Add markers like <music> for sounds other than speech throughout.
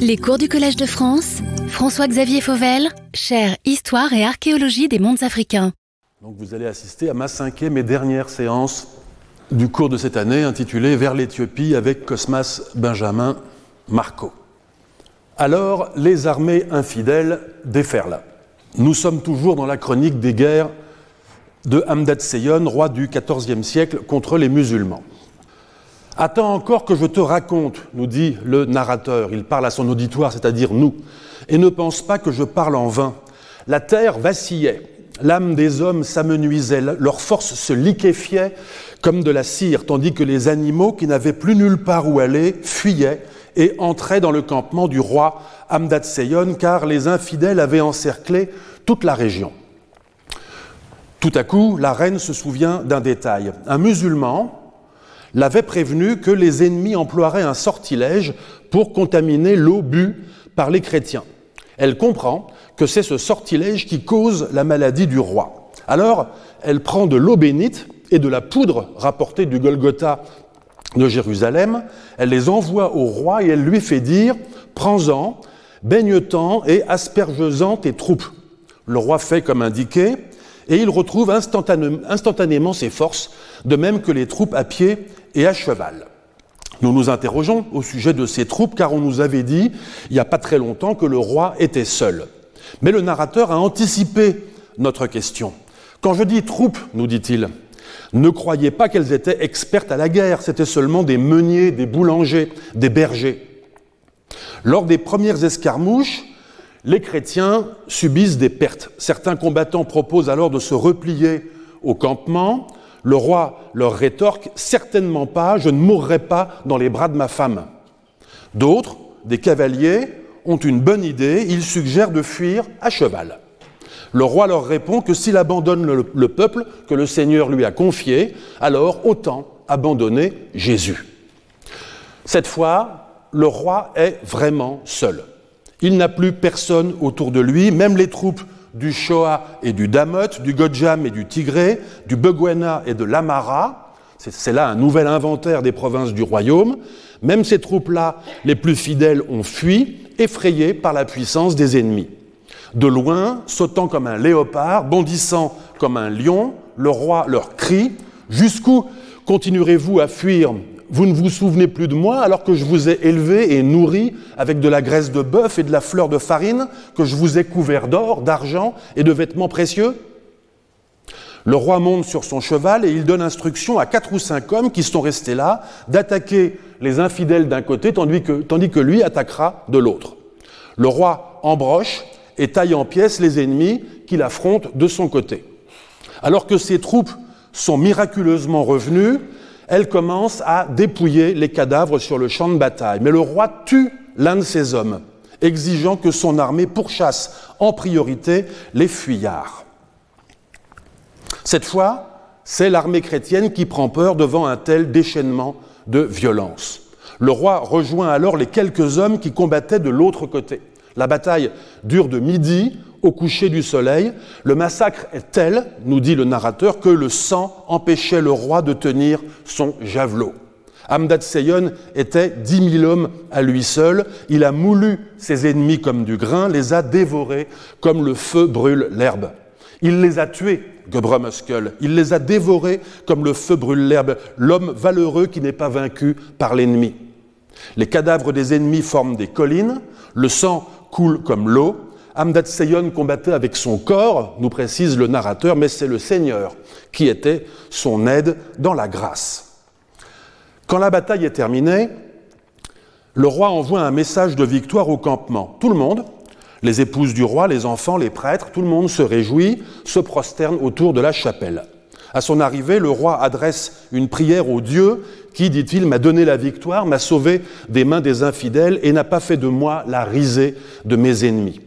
Les cours du Collège de France, François-Xavier Fauvel, chaire Histoire et archéologie des mondes africains. Donc vous allez assister à ma cinquième et dernière séance du cours de cette année intitulée Vers l'Éthiopie avec Cosmas Benjamin Marco. Alors, les armées infidèles déferlent. Nous sommes toujours dans la chronique des guerres de Hamdad Seyon, roi du XIVe siècle, contre les musulmans. Attends encore que je te raconte, nous dit le narrateur. Il parle à son auditoire, c'est-à-dire nous. Et ne pense pas que je parle en vain. La terre vacillait, l'âme des hommes s'amenuisait, leur force se liquéfiait comme de la cire, tandis que les animaux qui n'avaient plus nulle part où aller fuyaient et entraient dans le campement du roi Hamdad Seyon, car les infidèles avaient encerclé toute la région. Tout à coup, la reine se souvient d'un détail. Un musulman, l'avait prévenu que les ennemis emploieraient un sortilège pour contaminer l'eau bue par les chrétiens. Elle comprend que c'est ce sortilège qui cause la maladie du roi. Alors, elle prend de l'eau bénite et de la poudre rapportée du Golgotha de Jérusalem, elle les envoie au roi et elle lui fait dire Prends-en, baigne-t'en et asperge-en tes troupes. Le roi fait comme indiqué, et il retrouve instantanément ses forces, de même que les troupes à pied et à cheval. Nous nous interrogeons au sujet de ces troupes car on nous avait dit, il n'y a pas très longtemps, que le roi était seul. Mais le narrateur a anticipé notre question. Quand je dis troupes, nous dit-il, ne croyez pas qu'elles étaient expertes à la guerre, c'était seulement des meuniers, des boulangers, des bergers. Lors des premières escarmouches, les chrétiens subissent des pertes. Certains combattants proposent alors de se replier au campement. Le roi leur rétorque Certainement pas, je ne mourrai pas dans les bras de ma femme. D'autres, des cavaliers, ont une bonne idée, ils suggèrent de fuir à cheval. Le roi leur répond que s'il abandonne le, peuple que le Seigneur lui a confié, alors autant abandonner Jésus. Cette fois, le roi est vraiment seul. Il n'a plus personne autour de lui, même les troupes du Shoah et du Damot, du Godjam et du Tigré, du Beguena et de l'Amara. C'est là un nouvel inventaire des provinces du royaume. Même ces troupes-là, les plus fidèles, ont fui, effrayées par la puissance des ennemis. De loin, sautant comme un léopard, bondissant comme un lion, le roi leur crie Jusqu'où continuerez-vous à fuir vous ne vous souvenez plus de moi alors que je vous ai élevé et nourri avec de la graisse de bœuf et de la fleur de farine, que je vous ai couvert d'or, d'argent et de vêtements précieux Le roi monte sur son cheval et il donne instruction à quatre ou cinq hommes qui sont restés là d'attaquer les infidèles d'un côté tandis que, lui attaquera de l'autre. Le roi embroche et taille en pièces les ennemis qu'il affronte de son côté. Alors que ses troupes sont miraculeusement revenues, elle commence à dépouiller les cadavres sur le champ de bataille. Mais le roi tue l'un de ses hommes, exigeant que son armée pourchasse en priorité les fuyards. Cette fois, c'est l'armée chrétienne qui prend peur devant un tel déchaînement de violence. Le roi rejoint alors les quelques hommes qui combattaient de l'autre côté. La bataille dure de midi au coucher du soleil. Le massacre est tel, nous dit le narrateur, que le sang empêchait le roi de tenir son javelot. Hamdad Seyon était dix mille hommes à lui seul. Il a moulu ses ennemis comme du grain, les a dévorés comme le feu brûle l'herbe. Il les a tués, Muskel. Il les a dévorés comme le feu brûle l'herbe, l'homme valeureux qui n'est pas vaincu par l'ennemi. Les cadavres des ennemis forment des collines, le sang coule comme l'eau, Hamdad Seyon combattait avec son corps, nous précise le narrateur, mais c'est le Seigneur qui était son aide dans la grâce. Quand la bataille est terminée, le roi envoie un message de victoire au campement. Tout le monde, les épouses du roi, les enfants, les prêtres, tout le monde se réjouit, se prosterne autour de la chapelle. À son arrivée, le roi adresse une prière au Dieu qui, dit-il, m'a donné la victoire, m'a sauvé des mains des infidèles et n'a pas fait de moi la risée de mes ennemis.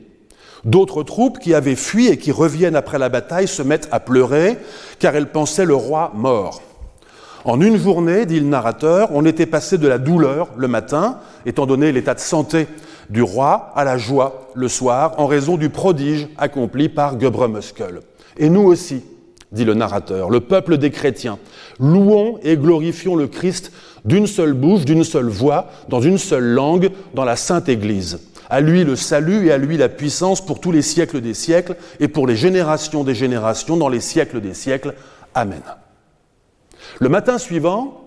D'autres troupes qui avaient fui et qui reviennent après la bataille se mettent à pleurer car elles pensaient le roi mort. En une journée, dit le narrateur, on était passé de la douleur le matin, étant donné l'état de santé du roi, à la joie le soir, en raison du prodige accompli par Muskel. Et nous aussi, dit le narrateur, le peuple des chrétiens, louons et glorifions le Christ d'une seule bouche, d'une seule voix, dans une seule langue, dans la Sainte Église. À lui le salut et à lui la puissance pour tous les siècles des siècles et pour les générations des générations dans les siècles des siècles. Amen. Le matin suivant,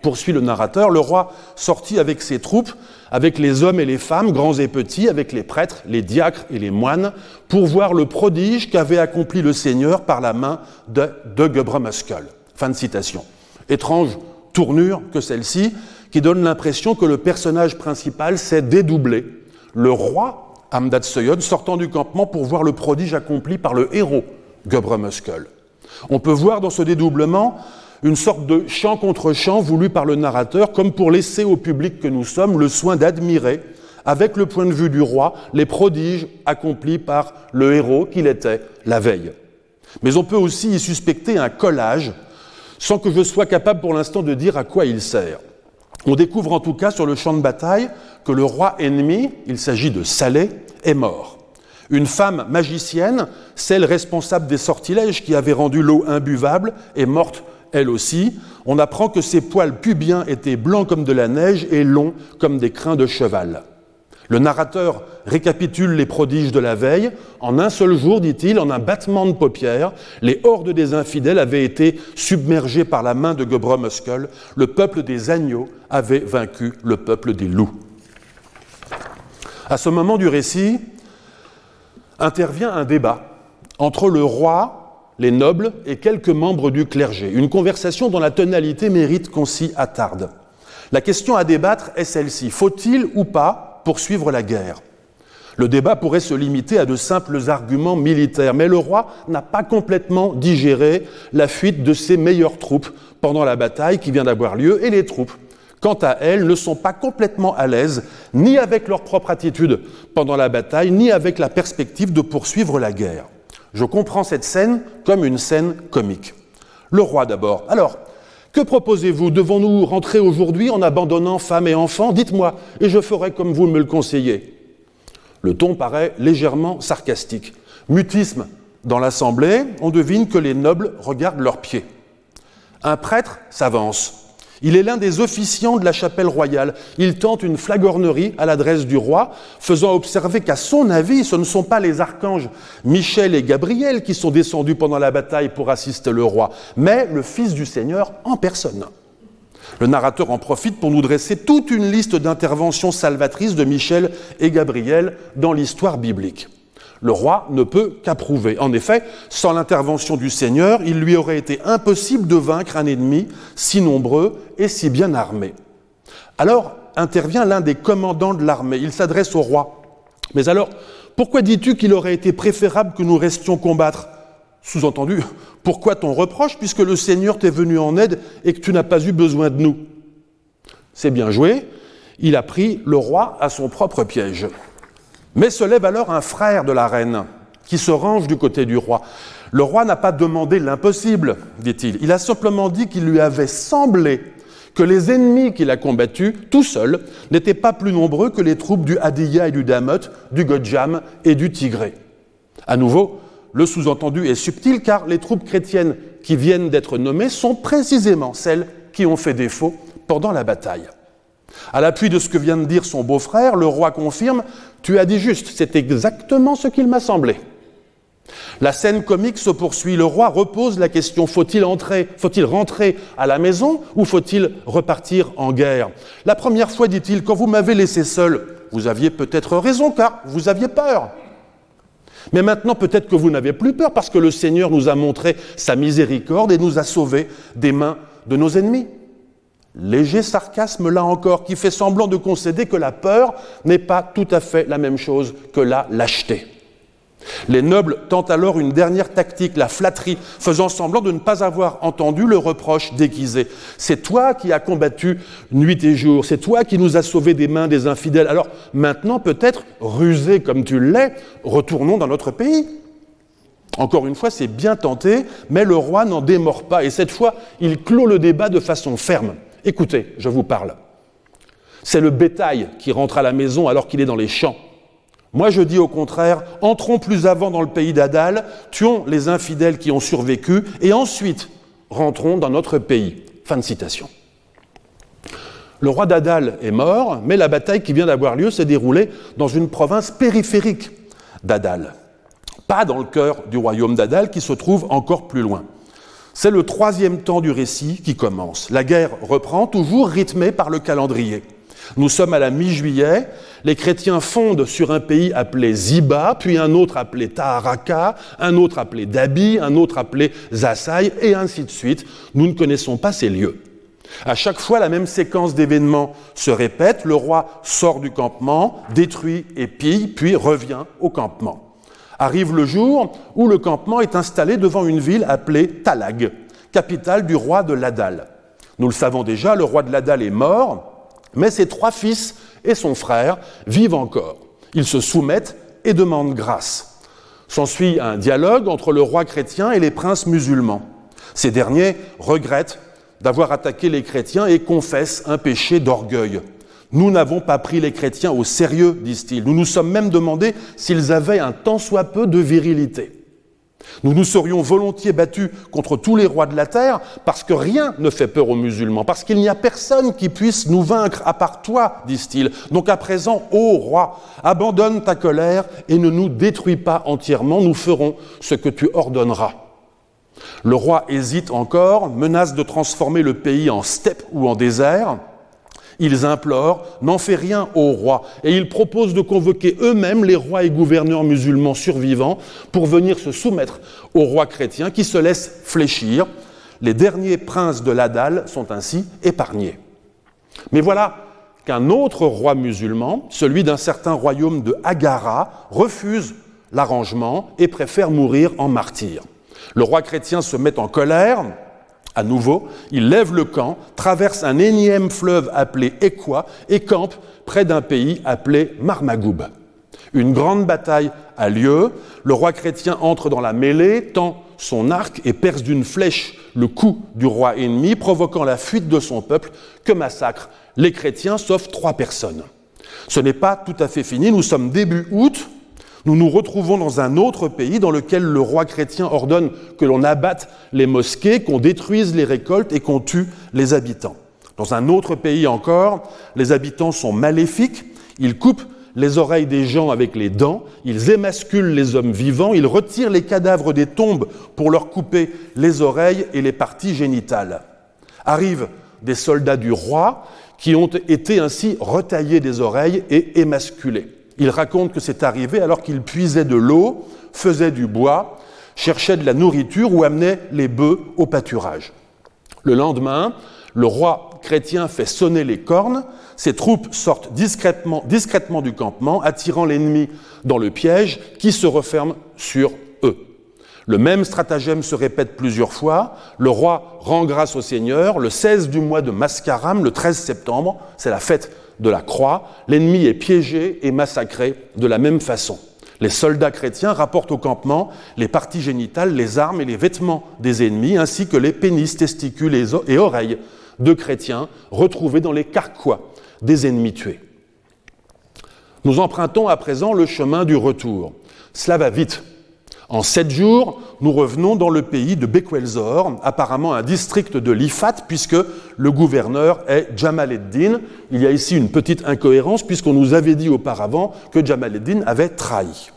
poursuit le narrateur, le roi sortit avec ses troupes, avec les hommes et les femmes, grands et petits, avec les prêtres, les diacres et les moines, pour voir le prodige qu'avait accompli le Seigneur par la main de, de Fin de citation. Étrange tournure que celle-ci, qui donne l'impression que le personnage principal s'est dédoublé. Le roi, Amdad sortant du campement pour voir le prodige accompli par le héros, Muskel. On peut voir dans ce dédoublement une sorte de chant contre chant voulu par le narrateur, comme pour laisser au public que nous sommes le soin d'admirer, avec le point de vue du roi, les prodiges accomplis par le héros qu'il était la veille. Mais on peut aussi y suspecter un collage, sans que je sois capable pour l'instant de dire à quoi il sert. On découvre en tout cas sur le champ de bataille que le roi ennemi, il s'agit de Salé, est mort. Une femme magicienne, celle responsable des sortilèges qui avait rendu l'eau imbuvable, est morte elle aussi, on apprend que ses poils pubiens étaient blancs comme de la neige et longs comme des crins de cheval. Le narrateur récapitule les prodiges de la veille. En un seul jour, dit-il, en un battement de paupières, les hordes des infidèles avaient été submergées par la main de Muskel. Le peuple des agneaux avait vaincu le peuple des loups. À ce moment du récit, intervient un débat entre le roi les nobles et quelques membres du clergé. Une conversation dont la tonalité mérite qu'on s'y attarde. La question à débattre est celle-ci. Faut-il ou pas poursuivre la guerre Le débat pourrait se limiter à de simples arguments militaires, mais le roi n'a pas complètement digéré la fuite de ses meilleures troupes pendant la bataille qui vient d'avoir lieu, et les troupes, quant à elles, ne sont pas complètement à l'aise ni avec leur propre attitude pendant la bataille, ni avec la perspective de poursuivre la guerre. Je comprends cette scène comme une scène comique. Le roi d'abord. Alors, que proposez-vous Devons-nous rentrer aujourd'hui en abandonnant femmes et enfants Dites-moi, et je ferai comme vous me le conseillez. Le ton paraît légèrement sarcastique. Mutisme dans l'assemblée, on devine que les nobles regardent leurs pieds. Un prêtre s'avance. Il est l'un des officiants de la chapelle royale. Il tente une flagornerie à l'adresse du roi, faisant observer qu'à son avis, ce ne sont pas les archanges Michel et Gabriel qui sont descendus pendant la bataille pour assister le roi, mais le Fils du Seigneur en personne. Le narrateur en profite pour nous dresser toute une liste d'interventions salvatrices de Michel et Gabriel dans l'histoire biblique le roi ne peut qu'approuver. En effet, sans l'intervention du Seigneur, il lui aurait été impossible de vaincre un ennemi si nombreux et si bien armé. Alors intervient l'un des commandants de l'armée. Il s'adresse au roi. Mais alors, pourquoi dis-tu qu'il aurait été préférable que nous restions combattre? Sous-entendu, <laughs> pourquoi ton reproche puisque le Seigneur t'est venu en aide et que tu n'as pas eu besoin de nous? C'est bien joué. Il a pris le roi à son propre piège. Mais se lève alors un frère de la reine qui se range du côté du roi. Le roi n'a pas demandé l'impossible, dit-il. Il a simplement dit qu'il lui avait semblé que les ennemis qu'il a combattus, tout seul, n'étaient pas plus nombreux que les troupes du Hadiya et du Damot, du Godjam et du Tigré. À nouveau, le sous-entendu est subtil car les troupes chrétiennes qui viennent d'être nommées sont précisément celles qui ont fait défaut pendant la bataille. À l'appui de ce que vient de dire son beau-frère, le roi confirme Tu as dit juste, c'est exactement ce qu'il m'a semblé. La scène comique se poursuit. Le roi repose la question faut-il entrer, faut-il rentrer à la maison ou faut-il repartir en guerre? La première fois, dit-il, quand vous m'avez laissé seul, vous aviez peut-être raison car vous aviez peur. Mais maintenant, peut-être que vous n'avez plus peur parce que le Seigneur nous a montré sa miséricorde et nous a sauvés des mains de nos ennemis. Léger sarcasme là encore, qui fait semblant de concéder que la peur n'est pas tout à fait la même chose que la lâcheté. Les nobles tentent alors une dernière tactique, la flatterie, faisant semblant de ne pas avoir entendu le reproche déguisé. C'est toi qui as combattu nuit et jour, c'est toi qui nous as sauvés des mains des infidèles. Alors maintenant, peut-être, rusé comme tu l'es, retournons dans notre pays. Encore une fois, c'est bien tenté, mais le roi n'en démord pas, et cette fois, il clôt le débat de façon ferme. Écoutez, je vous parle. C'est le bétail qui rentre à la maison alors qu'il est dans les champs. Moi, je dis au contraire, entrons plus avant dans le pays d'Adal, tuons les infidèles qui ont survécu, et ensuite rentrons dans notre pays. Fin de citation. Le roi d'Adal est mort, mais la bataille qui vient d'avoir lieu s'est déroulée dans une province périphérique d'Adal, pas dans le cœur du royaume d'Adal qui se trouve encore plus loin. C'est le troisième temps du récit qui commence. La guerre reprend, toujours rythmée par le calendrier. Nous sommes à la mi-juillet, les chrétiens fondent sur un pays appelé Ziba, puis un autre appelé Taharaka, un autre appelé Dabi, un autre appelé Zasai, et ainsi de suite. Nous ne connaissons pas ces lieux. À chaque fois, la même séquence d'événements se répète. Le roi sort du campement, détruit et pille, puis revient au campement. Arrive le jour où le campement est installé devant une ville appelée Talag, capitale du roi de Ladal. Nous le savons déjà, le roi de Ladal est mort, mais ses trois fils et son frère vivent encore. Ils se soumettent et demandent grâce. S'ensuit un dialogue entre le roi chrétien et les princes musulmans. Ces derniers regrettent d'avoir attaqué les chrétiens et confessent un péché d'orgueil. Nous n'avons pas pris les chrétiens au sérieux, disent-ils. Nous nous sommes même demandé s'ils avaient un tant soit peu de virilité. Nous nous serions volontiers battus contre tous les rois de la terre parce que rien ne fait peur aux musulmans, parce qu'il n'y a personne qui puisse nous vaincre à part toi, disent-ils. Donc à présent, ô roi, abandonne ta colère et ne nous détruis pas entièrement, nous ferons ce que tu ordonneras. Le roi hésite encore, menace de transformer le pays en steppe ou en désert. Ils implorent, n'en fait rien au roi, et ils proposent de convoquer eux-mêmes les rois et gouverneurs musulmans survivants pour venir se soumettre au roi chrétien qui se laisse fléchir. Les derniers princes de l'Adal sont ainsi épargnés. Mais voilà qu'un autre roi musulman, celui d'un certain royaume de Agara, refuse l'arrangement et préfère mourir en martyr. Le roi chrétien se met en colère, à nouveau, il lève le camp, traverse un énième fleuve appelé Ekwa et campe près d'un pays appelé Marmagoub. Une grande bataille a lieu, le roi chrétien entre dans la mêlée, tend son arc et perce d'une flèche le cou du roi ennemi, provoquant la fuite de son peuple, que massacrent les chrétiens, sauf trois personnes. Ce n'est pas tout à fait fini, nous sommes début août, nous nous retrouvons dans un autre pays dans lequel le roi chrétien ordonne que l'on abatte les mosquées, qu'on détruise les récoltes et qu'on tue les habitants. Dans un autre pays encore, les habitants sont maléfiques, ils coupent les oreilles des gens avec les dents, ils émasculent les hommes vivants, ils retirent les cadavres des tombes pour leur couper les oreilles et les parties génitales. Arrivent des soldats du roi qui ont été ainsi retaillés des oreilles et émasculés. Il raconte que c'est arrivé alors qu'il puisait de l'eau, faisait du bois, cherchait de la nourriture ou amenait les bœufs au pâturage. Le lendemain, le roi chrétien fait sonner les cornes, ses troupes sortent discrètement, du campement, attirant l'ennemi dans le piège qui se referme sur eux. Le même stratagème se répète plusieurs fois. Le roi rend grâce au Seigneur. Le 16 du mois de Mascaram, le 13 septembre, c'est la fête de la croix, l'ennemi est piégé et massacré de la même façon. Les soldats chrétiens rapportent au campement les parties génitales, les armes et les vêtements des ennemis, ainsi que les pénis, testicules et oreilles de chrétiens retrouvés dans les carquois des ennemis tués. Nous empruntons à présent le chemin du retour. Cela va vite. En sept jours, nous revenons dans le pays de Bekwelzor, apparemment un district de l'Ifat, puisque le gouverneur est Jamal din Il y a ici une petite incohérence, puisqu'on nous avait dit auparavant que Jamal din avait trahi.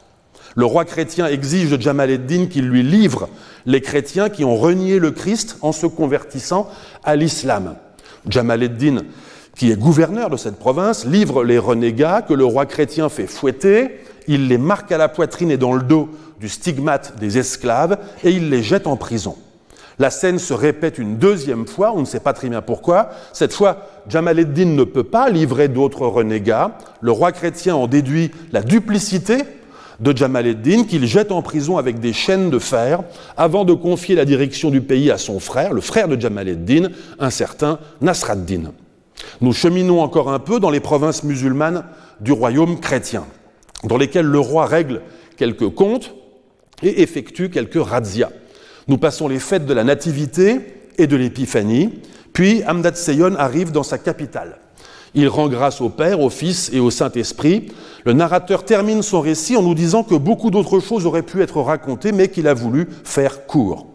Le roi chrétien exige de Jamal din qu'il lui livre les chrétiens qui ont renié le Christ en se convertissant à l'islam. Jamal din qui est gouverneur de cette province, livre les renégats que le roi chrétien fait fouetter, il les marque à la poitrine et dans le dos du stigmate des esclaves et il les jette en prison. La scène se répète une deuxième fois, on ne sait pas très bien pourquoi. Cette fois, Jamal ed-Din ne peut pas livrer d'autres renégats. Le roi chrétien en déduit la duplicité de Jamal ed-Din qu'il jette en prison avec des chaînes de fer avant de confier la direction du pays à son frère, le frère de Jamal ed-Din, un certain Nasraddin. Nous cheminons encore un peu dans les provinces musulmanes du royaume chrétien, dans lesquelles le roi règle quelques comptes et effectue quelques razzias. Nous passons les fêtes de la Nativité et de l'Épiphanie, puis Amdad Seyon arrive dans sa capitale. Il rend grâce au Père, au Fils et au Saint-Esprit. Le narrateur termine son récit en nous disant que beaucoup d'autres choses auraient pu être racontées, mais qu'il a voulu faire court.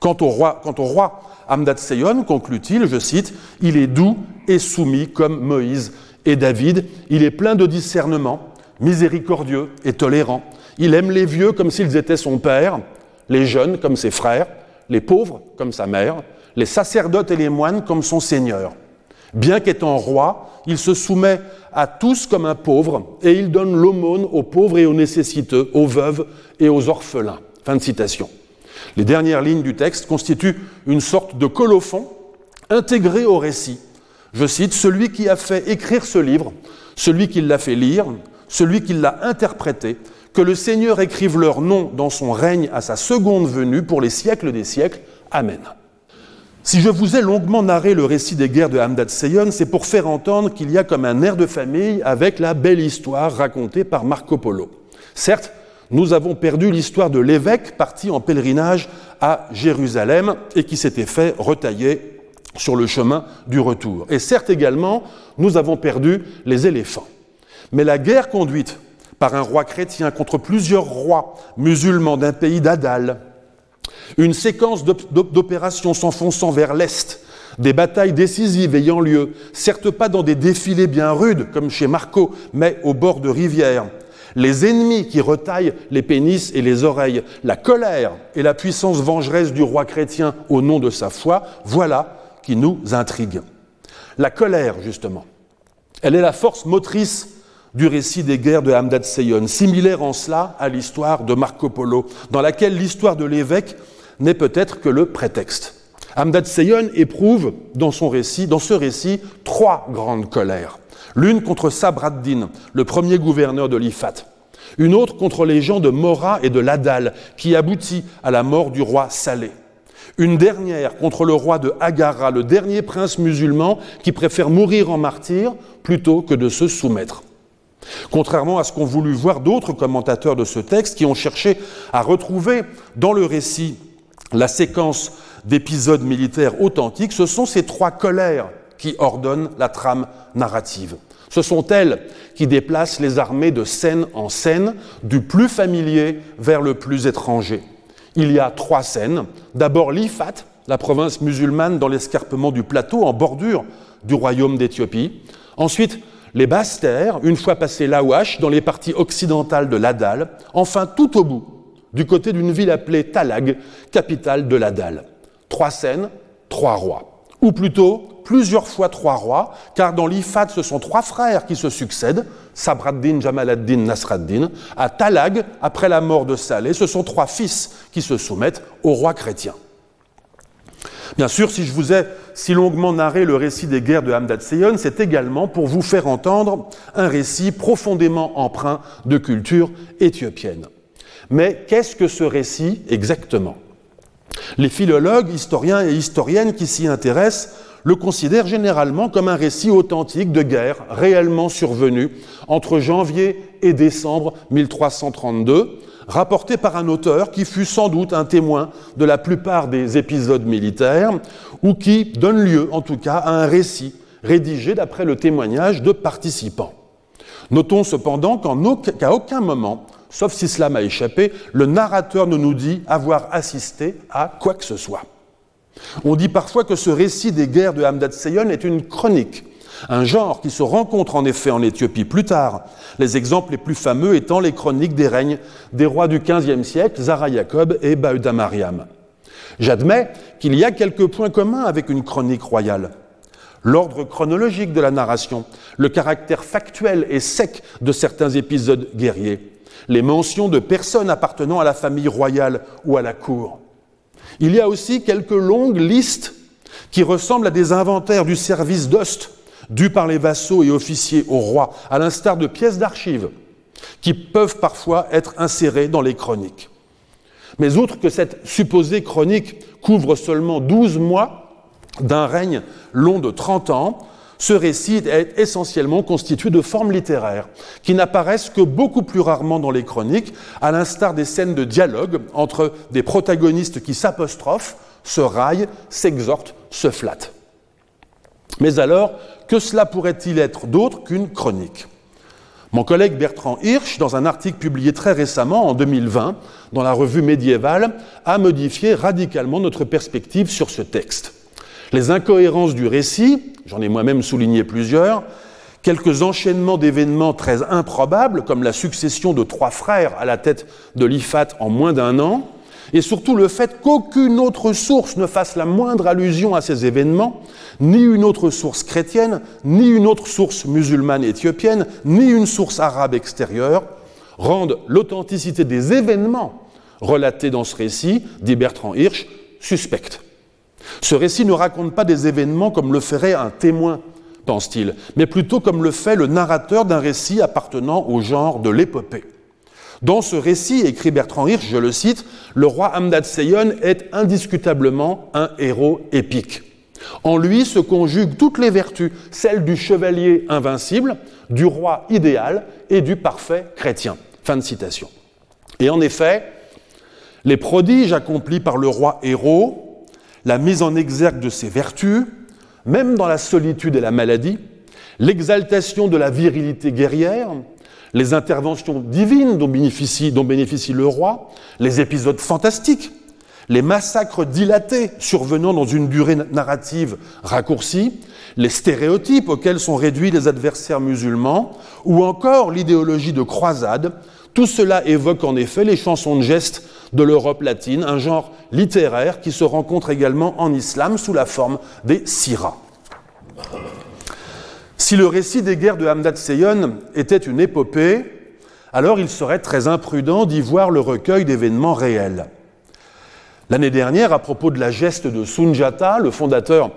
Quant au roi, quant au roi Amdad Seyon, conclut-il, je cite, il est doux et soumis comme Moïse et David. Il est plein de discernement, miséricordieux et tolérant. Il aime les vieux comme s'ils étaient son père, les jeunes comme ses frères, les pauvres comme sa mère, les sacerdotes et les moines comme son Seigneur. Bien qu'étant roi, il se soumet à tous comme un pauvre et il donne l'aumône aux pauvres et aux nécessiteux, aux veuves et aux orphelins. Fin de citation. Les dernières lignes du texte constituent une sorte de colophon intégré au récit. Je cite, Celui qui a fait écrire ce livre, celui qui l'a fait lire, celui qui l'a interprété, que le Seigneur écrive leur nom dans son règne à sa seconde venue pour les siècles des siècles. Amen. Si je vous ai longuement narré le récit des guerres de Hamdat Seyon, c'est pour faire entendre qu'il y a comme un air de famille avec la belle histoire racontée par Marco Polo. Certes, nous avons perdu l'histoire de l'évêque parti en pèlerinage à Jérusalem et qui s'était fait retailler sur le chemin du retour. Et certes également, nous avons perdu les éléphants. Mais la guerre conduite par un roi chrétien contre plusieurs rois musulmans d'un pays d'Adal, une séquence d'opérations s'enfonçant vers l'Est, des batailles décisives ayant lieu, certes pas dans des défilés bien rudes comme chez Marco, mais au bord de rivières, les ennemis qui retaillent les pénis et les oreilles, la colère et la puissance vengeresse du roi chrétien au nom de sa foi, voilà qui nous intrigue. La colère, justement, elle est la force motrice du récit des guerres de Hamdat Seyon, similaire en cela à l'histoire de Marco Polo, dans laquelle l'histoire de l'évêque n'est peut-être que le prétexte. Hamdat Seyon éprouve dans son récit, dans ce récit, trois grandes colères. L'une contre Sabraddin, le premier gouverneur de l'Ifat. Une autre contre les gens de Mora et de Ladal, qui aboutit à la mort du roi Saleh. Une dernière contre le roi de Agara, le dernier prince musulman qui préfère mourir en martyr plutôt que de se soumettre. Contrairement à ce qu'ont voulu voir d'autres commentateurs de ce texte qui ont cherché à retrouver dans le récit la séquence d'épisodes militaires authentiques, ce sont ces trois colères qui ordonnent la trame narrative. Ce sont elles qui déplacent les armées de scène en scène, du plus familier vers le plus étranger. Il y a trois scènes. D'abord l'Ifat, la province musulmane dans l'escarpement du plateau, en bordure du royaume d'Éthiopie. Ensuite, les basses terres, une fois passé l'Awash, dans les parties occidentales de l'Adal, enfin tout au bout, du côté d'une ville appelée Talag, capitale de l'Adal. Trois scènes, trois rois. Ou plutôt, plusieurs fois trois rois, car dans l'Ifat, ce sont trois frères qui se succèdent, Sabraddin, Jamaladdin, Nasraddin. À Talag, après la mort de Saleh, ce sont trois fils qui se soumettent au roi chrétien. Bien sûr, si je vous ai si longuement narré le récit des guerres de Hamdat Seyon, c'est également pour vous faire entendre un récit profondément empreint de culture éthiopienne. Mais qu'est-ce que ce récit exactement? Les philologues, historiens et historiennes qui s'y intéressent le considèrent généralement comme un récit authentique de guerre réellement survenue entre janvier et décembre 1332, rapporté par un auteur qui fut sans doute un témoin de la plupart des épisodes militaires, ou qui donne lieu en tout cas à un récit rédigé d'après le témoignage de participants. Notons cependant qu'à aucun moment, sauf si cela m'a échappé, le narrateur ne nous dit avoir assisté à quoi que ce soit. On dit parfois que ce récit des guerres de Hamdat Seyon est une chronique, un genre qui se rencontre en effet en Éthiopie plus tard, les exemples les plus fameux étant les chroniques des règnes des rois du XVe siècle, Zara Jacob et Baüda Mariam. J'admets qu'il y a quelques points communs avec une chronique royale. L'ordre chronologique de la narration, le caractère factuel et sec de certains épisodes guerriers, les mentions de personnes appartenant à la famille royale ou à la cour. Il y a aussi quelques longues listes qui ressemblent à des inventaires du service d'ost dus par les vassaux et officiers au roi, à l'instar de pièces d'archives qui peuvent parfois être insérées dans les chroniques. Mais outre que cette supposée chronique couvre seulement 12 mois d'un règne long de 30 ans, ce récit est essentiellement constitué de formes littéraires qui n'apparaissent que beaucoup plus rarement dans les chroniques, à l'instar des scènes de dialogue entre des protagonistes qui s'apostrophent, se raillent, s'exhortent, se flattent. Mais alors, que cela pourrait-il être d'autre qu'une chronique? Mon collègue Bertrand Hirsch, dans un article publié très récemment, en 2020, dans la revue médiévale, a modifié radicalement notre perspective sur ce texte. Les incohérences du récit, j'en ai moi-même souligné plusieurs, quelques enchaînements d'événements très improbables, comme la succession de trois frères à la tête de l'IFAT en moins d'un an, et surtout le fait qu'aucune autre source ne fasse la moindre allusion à ces événements, ni une autre source chrétienne, ni une autre source musulmane éthiopienne, ni une source arabe extérieure, rendent l'authenticité des événements relatés dans ce récit, dit Bertrand Hirsch, suspecte. Ce récit ne raconte pas des événements comme le ferait un témoin pense-t-il, mais plutôt comme le fait le narrateur d'un récit appartenant au genre de l'épopée. Dans ce récit, écrit Bertrand Hirsch, je le cite, le roi Hamdad Seyon est indiscutablement un héros épique. En lui se conjuguent toutes les vertus, celles du chevalier invincible, du roi idéal et du parfait chrétien. Fin de citation. Et en effet, les prodiges accomplis par le roi héros, la mise en exergue de ses vertus, même dans la solitude et la maladie, l'exaltation de la virilité guerrière, les interventions divines dont bénéficie, le roi, les épisodes fantastiques, les massacres dilatés survenant dans une durée narrative raccourcie, les stéréotypes auxquels sont réduits les adversaires musulmans, ou encore l'idéologie de croisade, tout cela évoque en effet les chansons de gestes de l'Europe latine, un genre littéraire qui se rencontre également en islam sous la forme des siras. Si le récit des guerres de Hamdad Seyon était une épopée, alors il serait très imprudent d'y voir le recueil d'événements réels. L'année dernière, à propos de la geste de Sunjata, le fondateur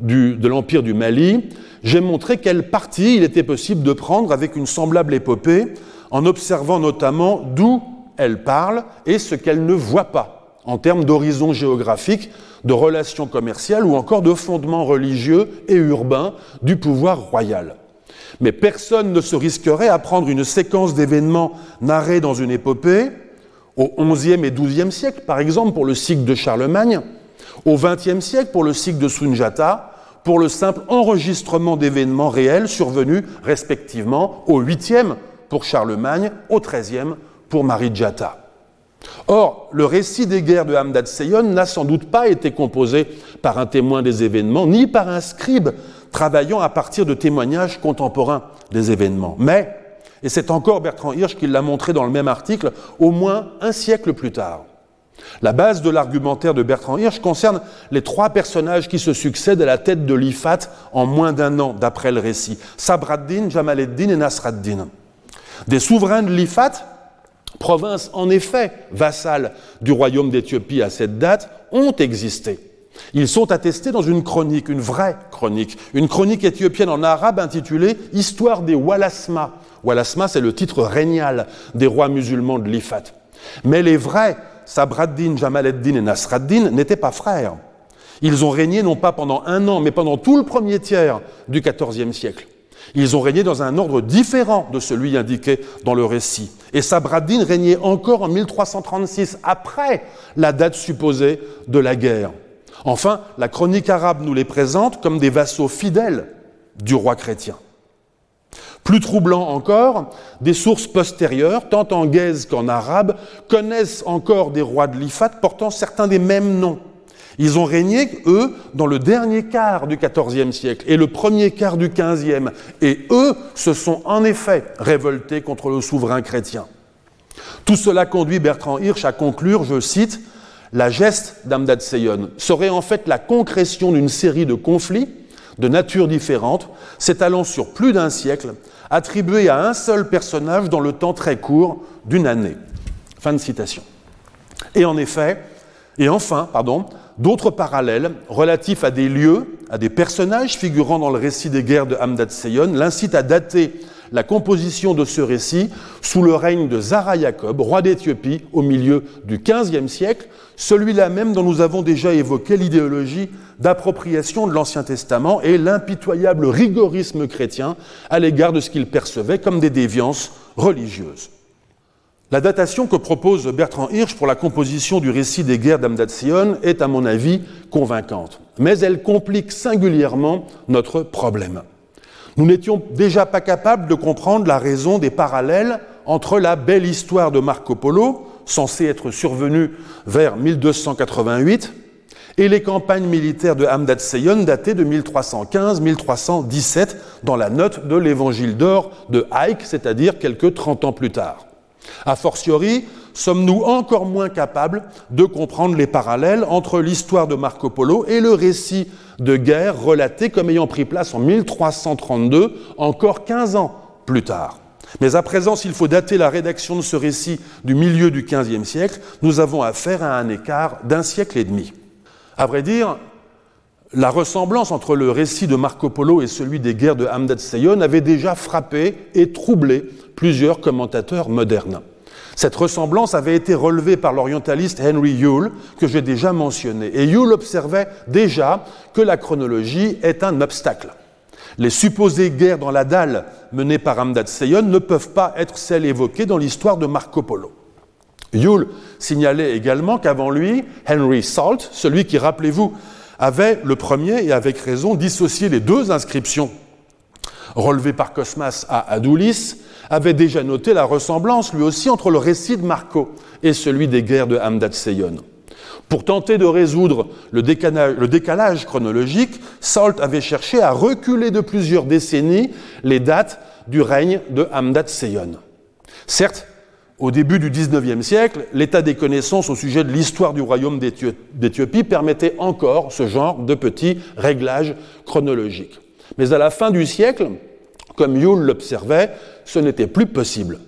de l'Empire du Mali, j'ai montré quelle partie il était possible de prendre avec une semblable épopée, en observant notamment d'où elle parle et ce qu'elle ne voit pas, en termes d'horizon géographique, de relations commerciales ou encore de fondements religieux et urbains du pouvoir royal. Mais personne ne se risquerait à prendre une séquence d'événements narrés dans une épopée, au XIe et XIIe siècle, par exemple, pour le cycle de Charlemagne, au XXe siècle, pour le cycle de Sunjata, pour le simple enregistrement d'événements réels survenus respectivement au 8e pour Charlemagne, au XIIIe pour Marijata. Or, le récit des guerres de Hamdad Seyon n'a sans doute pas été composé par un témoin des événements, ni par un scribe travaillant à partir de témoignages contemporains des événements. Mais, et c'est encore Bertrand Hirsch qui l'a montré dans le même article, au moins un siècle plus tard. La base de l'argumentaire de Bertrand Hirsch concerne les trois personnages qui se succèdent à la tête de l'Ifat en moins d'un an d'après le récit, Sabraddin, Jamaleddin et Nasraddin. Des souverains de l'Ifat, province en effet vassale du royaume d'Éthiopie à cette date, ont existé. Ils sont attestés dans une chronique, une vraie chronique, une chronique éthiopienne en arabe intitulée Histoire des Walasma. Walasma, c'est le titre régnal des rois musulmans de l'Ifat. Mais les vrais Sabraddin, Jamaleddin et Nasraddin n'étaient pas frères. Ils ont régné non pas pendant un an, mais pendant tout le premier tiers du XIVe siècle. Ils ont régné dans un ordre différent de celui indiqué dans le récit. Et Sabraddin régnait encore en 1336, après la date supposée de la guerre. Enfin, la chronique arabe nous les présente comme des vassaux fidèles du roi chrétien. Plus troublant encore, des sources postérieures, tant en gaise qu'en arabe, connaissent encore des rois de l'Ifat portant certains des mêmes noms. Ils ont régné, eux, dans le dernier quart du XIVe siècle et le premier quart du XVe, et eux se sont en effet révoltés contre le souverain chrétien. Tout cela conduit Bertrand Hirsch à conclure, je cite, la geste d'Amdad Seyon serait en fait la concrétion d'une série de conflits de nature différente, s'étalant sur plus d'un siècle, attribués à un seul personnage dans le temps très court d'une année. Fin de citation. Et en effet, et enfin, pardon, d'autres parallèles relatifs à des lieux, à des personnages figurant dans le récit des guerres de Hamdad Seyon l'incitent à dater la composition de ce récit sous le règne de Zara Jacob, roi d'Éthiopie, au milieu du XVe siècle, celui-là même dont nous avons déjà évoqué l'idéologie d'appropriation de l'Ancien Testament et l'impitoyable rigorisme chrétien à l'égard de ce qu'il percevait comme des déviances religieuses. La datation que propose Bertrand Hirsch pour la composition du récit des guerres d'Amdad Sion est, à mon avis, convaincante, mais elle complique singulièrement notre problème. Nous n'étions déjà pas capables de comprendre la raison des parallèles entre la belle histoire de Marco Polo, censée être survenue vers 1288, et les campagnes militaires de Hamdat dataient de 1315-1317 dans la note de l'évangile d'or de Haïk, c'est-à-dire quelques 30 ans plus tard. A fortiori, sommes-nous encore moins capables de comprendre les parallèles entre l'histoire de Marco Polo et le récit de guerre relaté comme ayant pris place en 1332, encore 15 ans plus tard. Mais à présent, s'il faut dater la rédaction de ce récit du milieu du XVe siècle, nous avons affaire à un écart d'un siècle et demi. À vrai dire, la ressemblance entre le récit de Marco Polo et celui des guerres de Hamdat Seyon avait déjà frappé et troublé plusieurs commentateurs modernes. Cette ressemblance avait été relevée par l'orientaliste Henry Yule, que j'ai déjà mentionné. Et Yule observait déjà que la chronologie est un obstacle. Les supposées guerres dans la dalle menées par Hamdat Seyon ne peuvent pas être celles évoquées dans l'histoire de Marco Polo. Yule signalait également qu'avant lui, Henry Salt, celui qui, rappelez-vous, avait le premier, et avec raison, dissocié les deux inscriptions relevées par Cosmas à Adulis, avait déjà noté la ressemblance, lui aussi, entre le récit de Marco et celui des guerres de Hamdat Seyon. Pour tenter de résoudre le décalage, le décalage, chronologique, Salt avait cherché à reculer de plusieurs décennies les dates du règne de Hamdat Seyon. Certes, au début du XIXe siècle, l'état des connaissances au sujet de l'histoire du royaume d'Éthiopie permettait encore ce genre de petits réglages chronologiques. Mais à la fin du siècle, comme Yule l'observait, ce n'était plus possible.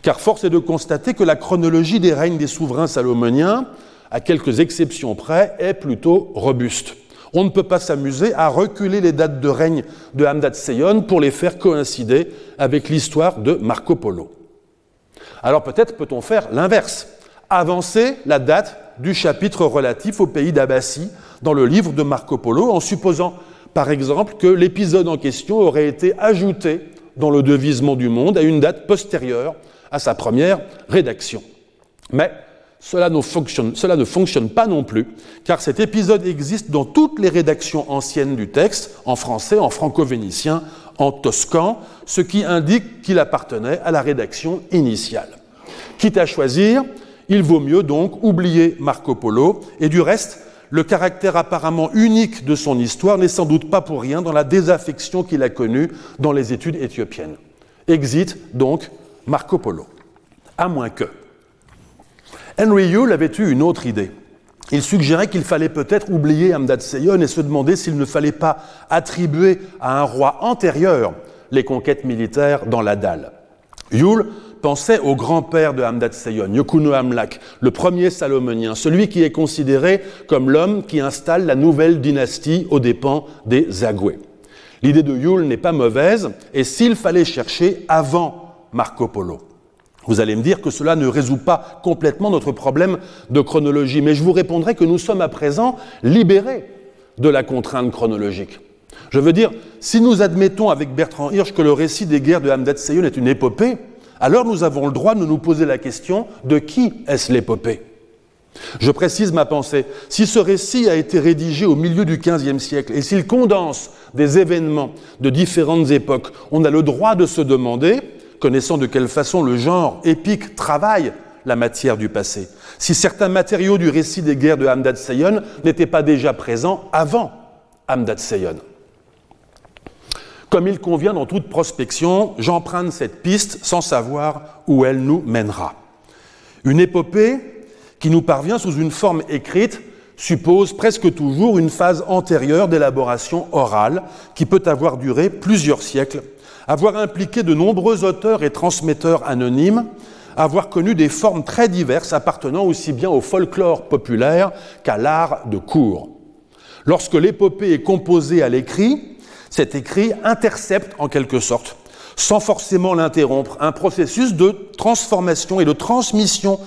Car force est de constater que la chronologie des règnes des souverains salomoniens, à quelques exceptions près, est plutôt robuste. On ne peut pas s'amuser à reculer les dates de règne de Hamdat Seyon pour les faire coïncider avec l'histoire de Marco Polo. Alors peut-être peut-on faire l'inverse, avancer la date du chapitre relatif au pays d'Abbassie dans le livre de Marco Polo en supposant par exemple que l'épisode en question aurait été ajouté dans le devisement du monde à une date postérieure à sa première rédaction. Mais cela ne, fonctionne, pas non plus, car cet épisode existe dans toutes les rédactions anciennes du texte, en français, en franco-vénitien, en toscan, ce qui indique qu'il appartenait à la rédaction initiale. Quitte à choisir, il vaut mieux donc oublier Marco Polo, et du reste, le caractère apparemment unique de son histoire n'est sans doute pas pour rien dans la désaffection qu'il a connue dans les études éthiopiennes. Exit donc Marco Polo. À moins que. Henry Yule avait eu une autre idée. Il suggérait qu'il fallait peut-être oublier Hamdat Seyon et se demander s'il ne fallait pas attribuer à un roi antérieur les conquêtes militaires dans la dalle. Yule pensait au grand-père de Hamdat Seyon, Yokuno Amlak, le premier salomonien, celui qui est considéré comme l'homme qui installe la nouvelle dynastie aux dépens des Zagoué. L'idée de Yule n'est pas mauvaise, et s'il fallait chercher avant Marco Polo. Vous allez me dire que cela ne résout pas complètement notre problème de chronologie, mais je vous répondrai que nous sommes à présent libérés de la contrainte chronologique. Je veux dire, si nous admettons avec Bertrand Hirsch que le récit des guerres de Hamdat Seyon est une épopée, alors nous avons le droit de nous poser la question de qui est-ce l'épopée Je précise ma pensée. Si ce récit a été rédigé au milieu du XVe siècle et s'il condense des événements de différentes époques, on a le droit de se demander connaissant de quelle façon le genre épique travaille la matière du passé. Si certains matériaux du récit des guerres de Hamdat Seyon n'étaient pas déjà présents avant Hamdat Seyon. Comme il convient dans toute prospection, j'emprunte cette piste sans savoir où elle nous mènera. Une épopée qui nous parvient sous une forme écrite suppose presque toujours une phase antérieure d'élaboration orale qui peut avoir duré plusieurs siècles avoir impliqué de nombreux auteurs et transmetteurs anonymes, avoir connu des formes très diverses appartenant aussi bien au folklore populaire qu'à l'art de cour. Lorsque l'épopée est composée à l'écrit, cet écrit intercepte en quelque sorte, sans forcément l'interrompre, un processus de transformation et de transmission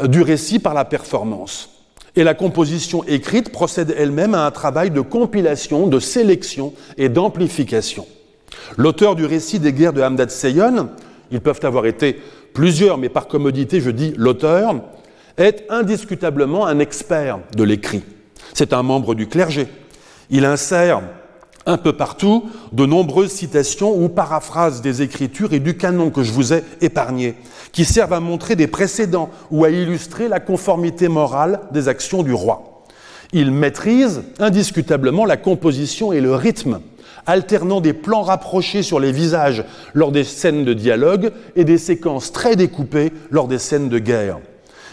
euh, du récit par la performance. Et la composition écrite procède elle-même à un travail de compilation, de sélection et d'amplification. L'auteur du récit des guerres de Hamdat Seyon, ils peuvent avoir été plusieurs, mais par commodité je dis l'auteur, est indiscutablement un expert de l'écrit. C'est un membre du clergé. Il insère un peu partout de nombreuses citations ou paraphrases des Écritures et du canon que je vous ai épargné, qui servent à montrer des précédents ou à illustrer la conformité morale des actions du roi. Il maîtrise indiscutablement la composition et le rythme, alternant des plans rapprochés sur les visages lors des scènes de dialogue et des séquences très découpées lors des scènes de guerre.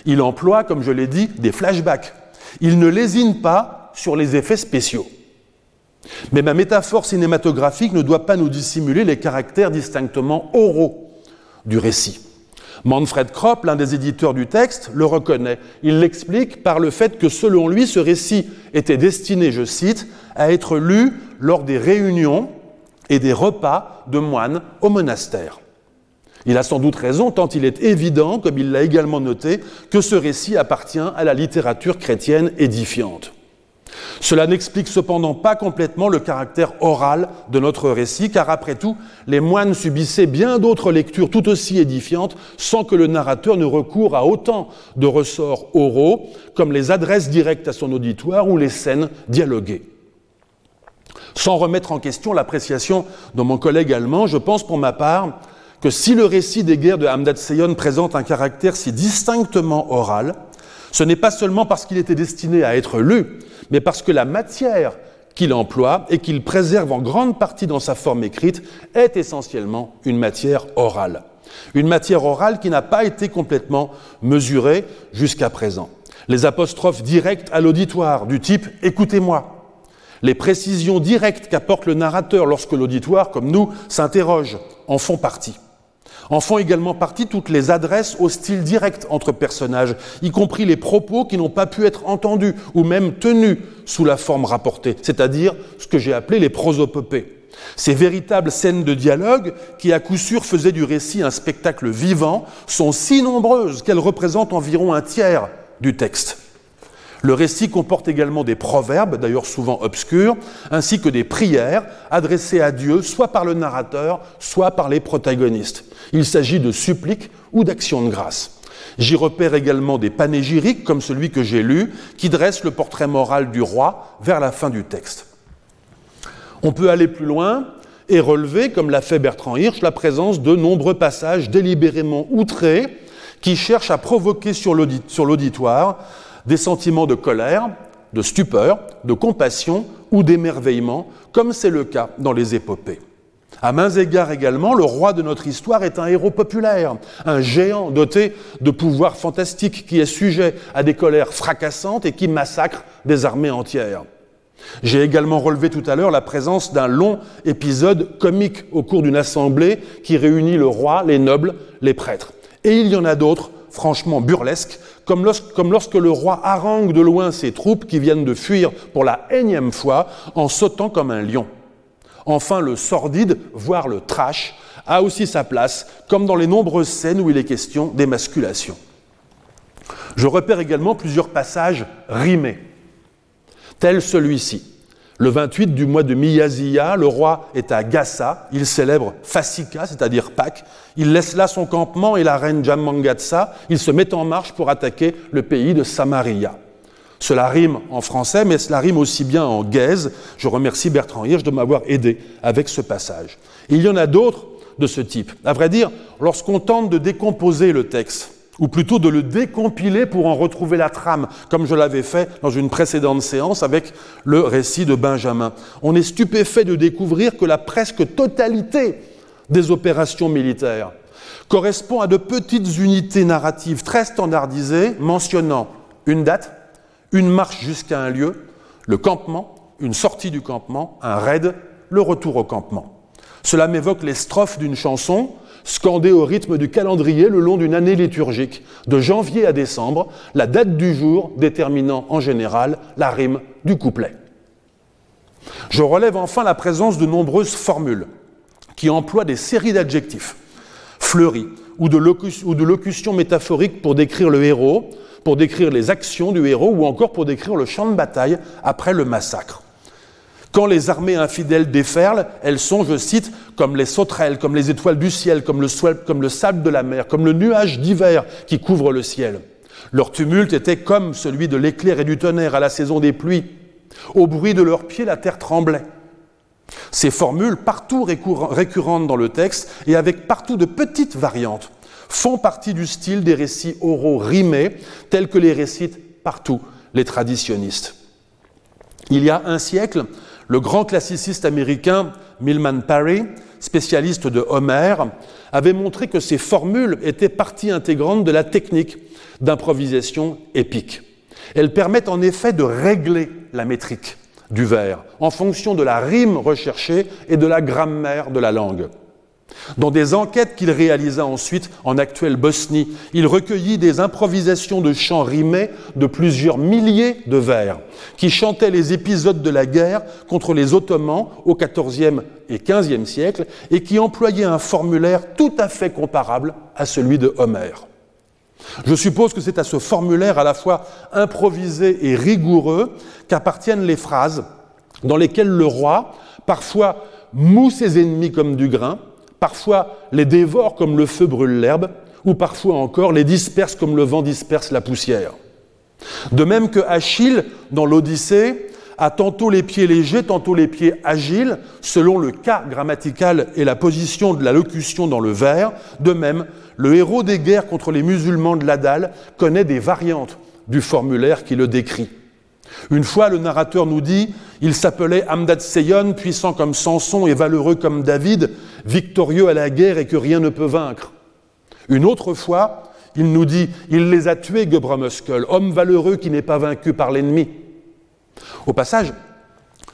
Il emploie, comme je l'ai dit, des flashbacks. Il ne lésine pas sur les effets spéciaux. Mais ma métaphore cinématographique ne doit pas nous dissimuler les caractères distinctement oraux du récit. Manfred Kropp, l'un des éditeurs du texte, le reconnaît. Il l'explique par le fait que selon lui, ce récit était destiné, je cite, à être lu lors des réunions et des repas de moines au monastère. Il a sans doute raison, tant il est évident, comme il l'a également noté, que ce récit appartient à la littérature chrétienne édifiante. Cela n'explique cependant pas complètement le caractère oral de notre récit, car après tout, les moines subissaient bien d'autres lectures tout aussi édifiantes sans que le narrateur ne recourt à autant de ressorts oraux, comme les adresses directes à son auditoire ou les scènes dialoguées. Sans remettre en question l'appréciation de mon collègue allemand, je pense pour ma part que si le récit des guerres de Hamdat Seyon présente un caractère si distinctement oral, ce n'est pas seulement parce qu'il était destiné à être lu, mais parce que la matière qu'il emploie et qu'il préserve en grande partie dans sa forme écrite est essentiellement une matière orale. Une matière orale qui n'a pas été complètement mesurée jusqu'à présent. Les apostrophes directes à l'auditoire du type Écoutez-moi, les précisions directes qu'apporte le narrateur lorsque l'auditoire, comme nous, s'interroge, en font partie. En font également partie toutes les adresses au style direct entre personnages, y compris les propos qui n'ont pas pu être entendus ou même tenus sous la forme rapportée, c'est-à-dire ce que j'ai appelé les prosopopées. Ces véritables scènes de dialogue, qui à coup sûr faisaient du récit un spectacle vivant, sont si nombreuses qu'elles représentent environ un tiers du texte. Le récit comporte également des proverbes, d'ailleurs souvent obscurs, ainsi que des prières adressées à Dieu, soit par le narrateur, soit par les protagonistes. Il s'agit de suppliques ou d'actions de grâce. J'y repère également des panégyriques, comme celui que j'ai lu, qui dressent le portrait moral du roi vers la fin du texte. On peut aller plus loin et relever, comme l'a fait Bertrand Hirsch, la présence de nombreux passages délibérément outrés qui cherchent à provoquer sur l'auditoire des sentiments de colère, de stupeur, de compassion ou d'émerveillement, comme c'est le cas dans les épopées. À mains égards également, le roi de notre histoire est un héros populaire, un géant doté de pouvoirs fantastiques qui est sujet à des colères fracassantes et qui massacre des armées entières. J'ai également relevé tout à l'heure la présence d'un long épisode comique au cours d'une assemblée qui réunit le roi, les nobles, les prêtres. Et il y en a d'autres franchement burlesques, comme lorsque, le roi harangue de loin ses troupes qui viennent de fuir pour la énième fois en sautant comme un lion. Enfin, le sordide, voire le trash, a aussi sa place, comme dans les nombreuses scènes où il est question d'émasculation. Je repère également plusieurs passages rimés, tels celui-ci. Le 28 du mois de Miyaziya, le roi est à Gassa, il célèbre Fasika, c'est-à-dire Pâques. Il laisse là son campement et la reine Jammangatsa, il se met en marche pour attaquer le pays de Samaria. Cela rime en français, mais cela rime aussi bien en gaise. Je remercie Bertrand Hirsch de m'avoir aidé avec ce passage. il y en a d'autres de ce type. À vrai dire, lorsqu'on tente de décomposer le texte, ou plutôt de le décompiler pour en retrouver la trame, comme je l'avais fait dans une précédente séance avec le récit de Benjamin. On est stupéfait de découvrir que la presque totalité des opérations militaires correspond à de petites unités narratives très standardisées mentionnant une date, une marche jusqu'à un lieu, le campement, une sortie du campement, un raid, le retour au campement. Cela m'évoque les strophes d'une chanson scandée au rythme du calendrier le long d'une année liturgique, de janvier à décembre, la date du jour déterminant en général la rime du couplet. Je relève enfin la présence de nombreuses formules qui emploient des séries d'adjectifs fleuris ou de, ou de locutions métaphoriques pour décrire le héros, pour décrire les actions du héros ou encore pour décrire le champ de bataille après le massacre. Quand les armées infidèles déferlent, elles sont, je cite, comme les sauterelles, comme les étoiles du ciel, comme le, sable de la mer, comme le nuage d'hiver qui couvre le ciel. Leur tumulte était comme celui de l'éclair et du tonnerre à la saison des pluies. Au bruit de leurs pieds, la terre tremblait. Ces formules, partout récurrentes dans le texte et avec partout de petites variantes, font partie du style des récits oraux rimés, tels que les récitent partout les traditionnistes. Il y a un siècle, le grand classiciste américain Milman Parry, spécialiste de Homère, avait montré que ces formules étaient partie intégrante de la technique d'improvisation épique. Elles permettent en effet de régler la métrique du vers en fonction de la rime recherchée et de la grammaire de la langue. Dans des enquêtes qu'il réalisa ensuite en actuelle Bosnie, il recueillit des improvisations de chants rimés de plusieurs milliers de vers, qui chantaient les épisodes de la guerre contre les Ottomans au XIVe et XVe siècle, et qui employaient un formulaire tout à fait comparable à celui de Homère. Je suppose que c'est à ce formulaire à la fois improvisé et rigoureux qu'appartiennent les phrases dans lesquelles le roi, parfois moue ses ennemis comme du grain, parfois les dévore comme le feu brûle l'herbe, ou parfois encore les disperse comme le vent disperse la poussière. De même que Achille, dans l'Odyssée, a tantôt les pieds légers, tantôt les pieds agiles, selon le cas grammatical et la position de la locution dans le vers, de même, le héros des guerres contre les musulmans de l'Adal connaît des variantes du formulaire qui le décrit. Une fois, le narrateur nous dit il s'appelait Amdad Seyon, puissant comme Samson et valeureux comme David, victorieux à la guerre et que rien ne peut vaincre. Une autre fois, il nous dit il les a tués, Gebramuskel, homme valeureux qui n'est pas vaincu par l'ennemi. Au passage,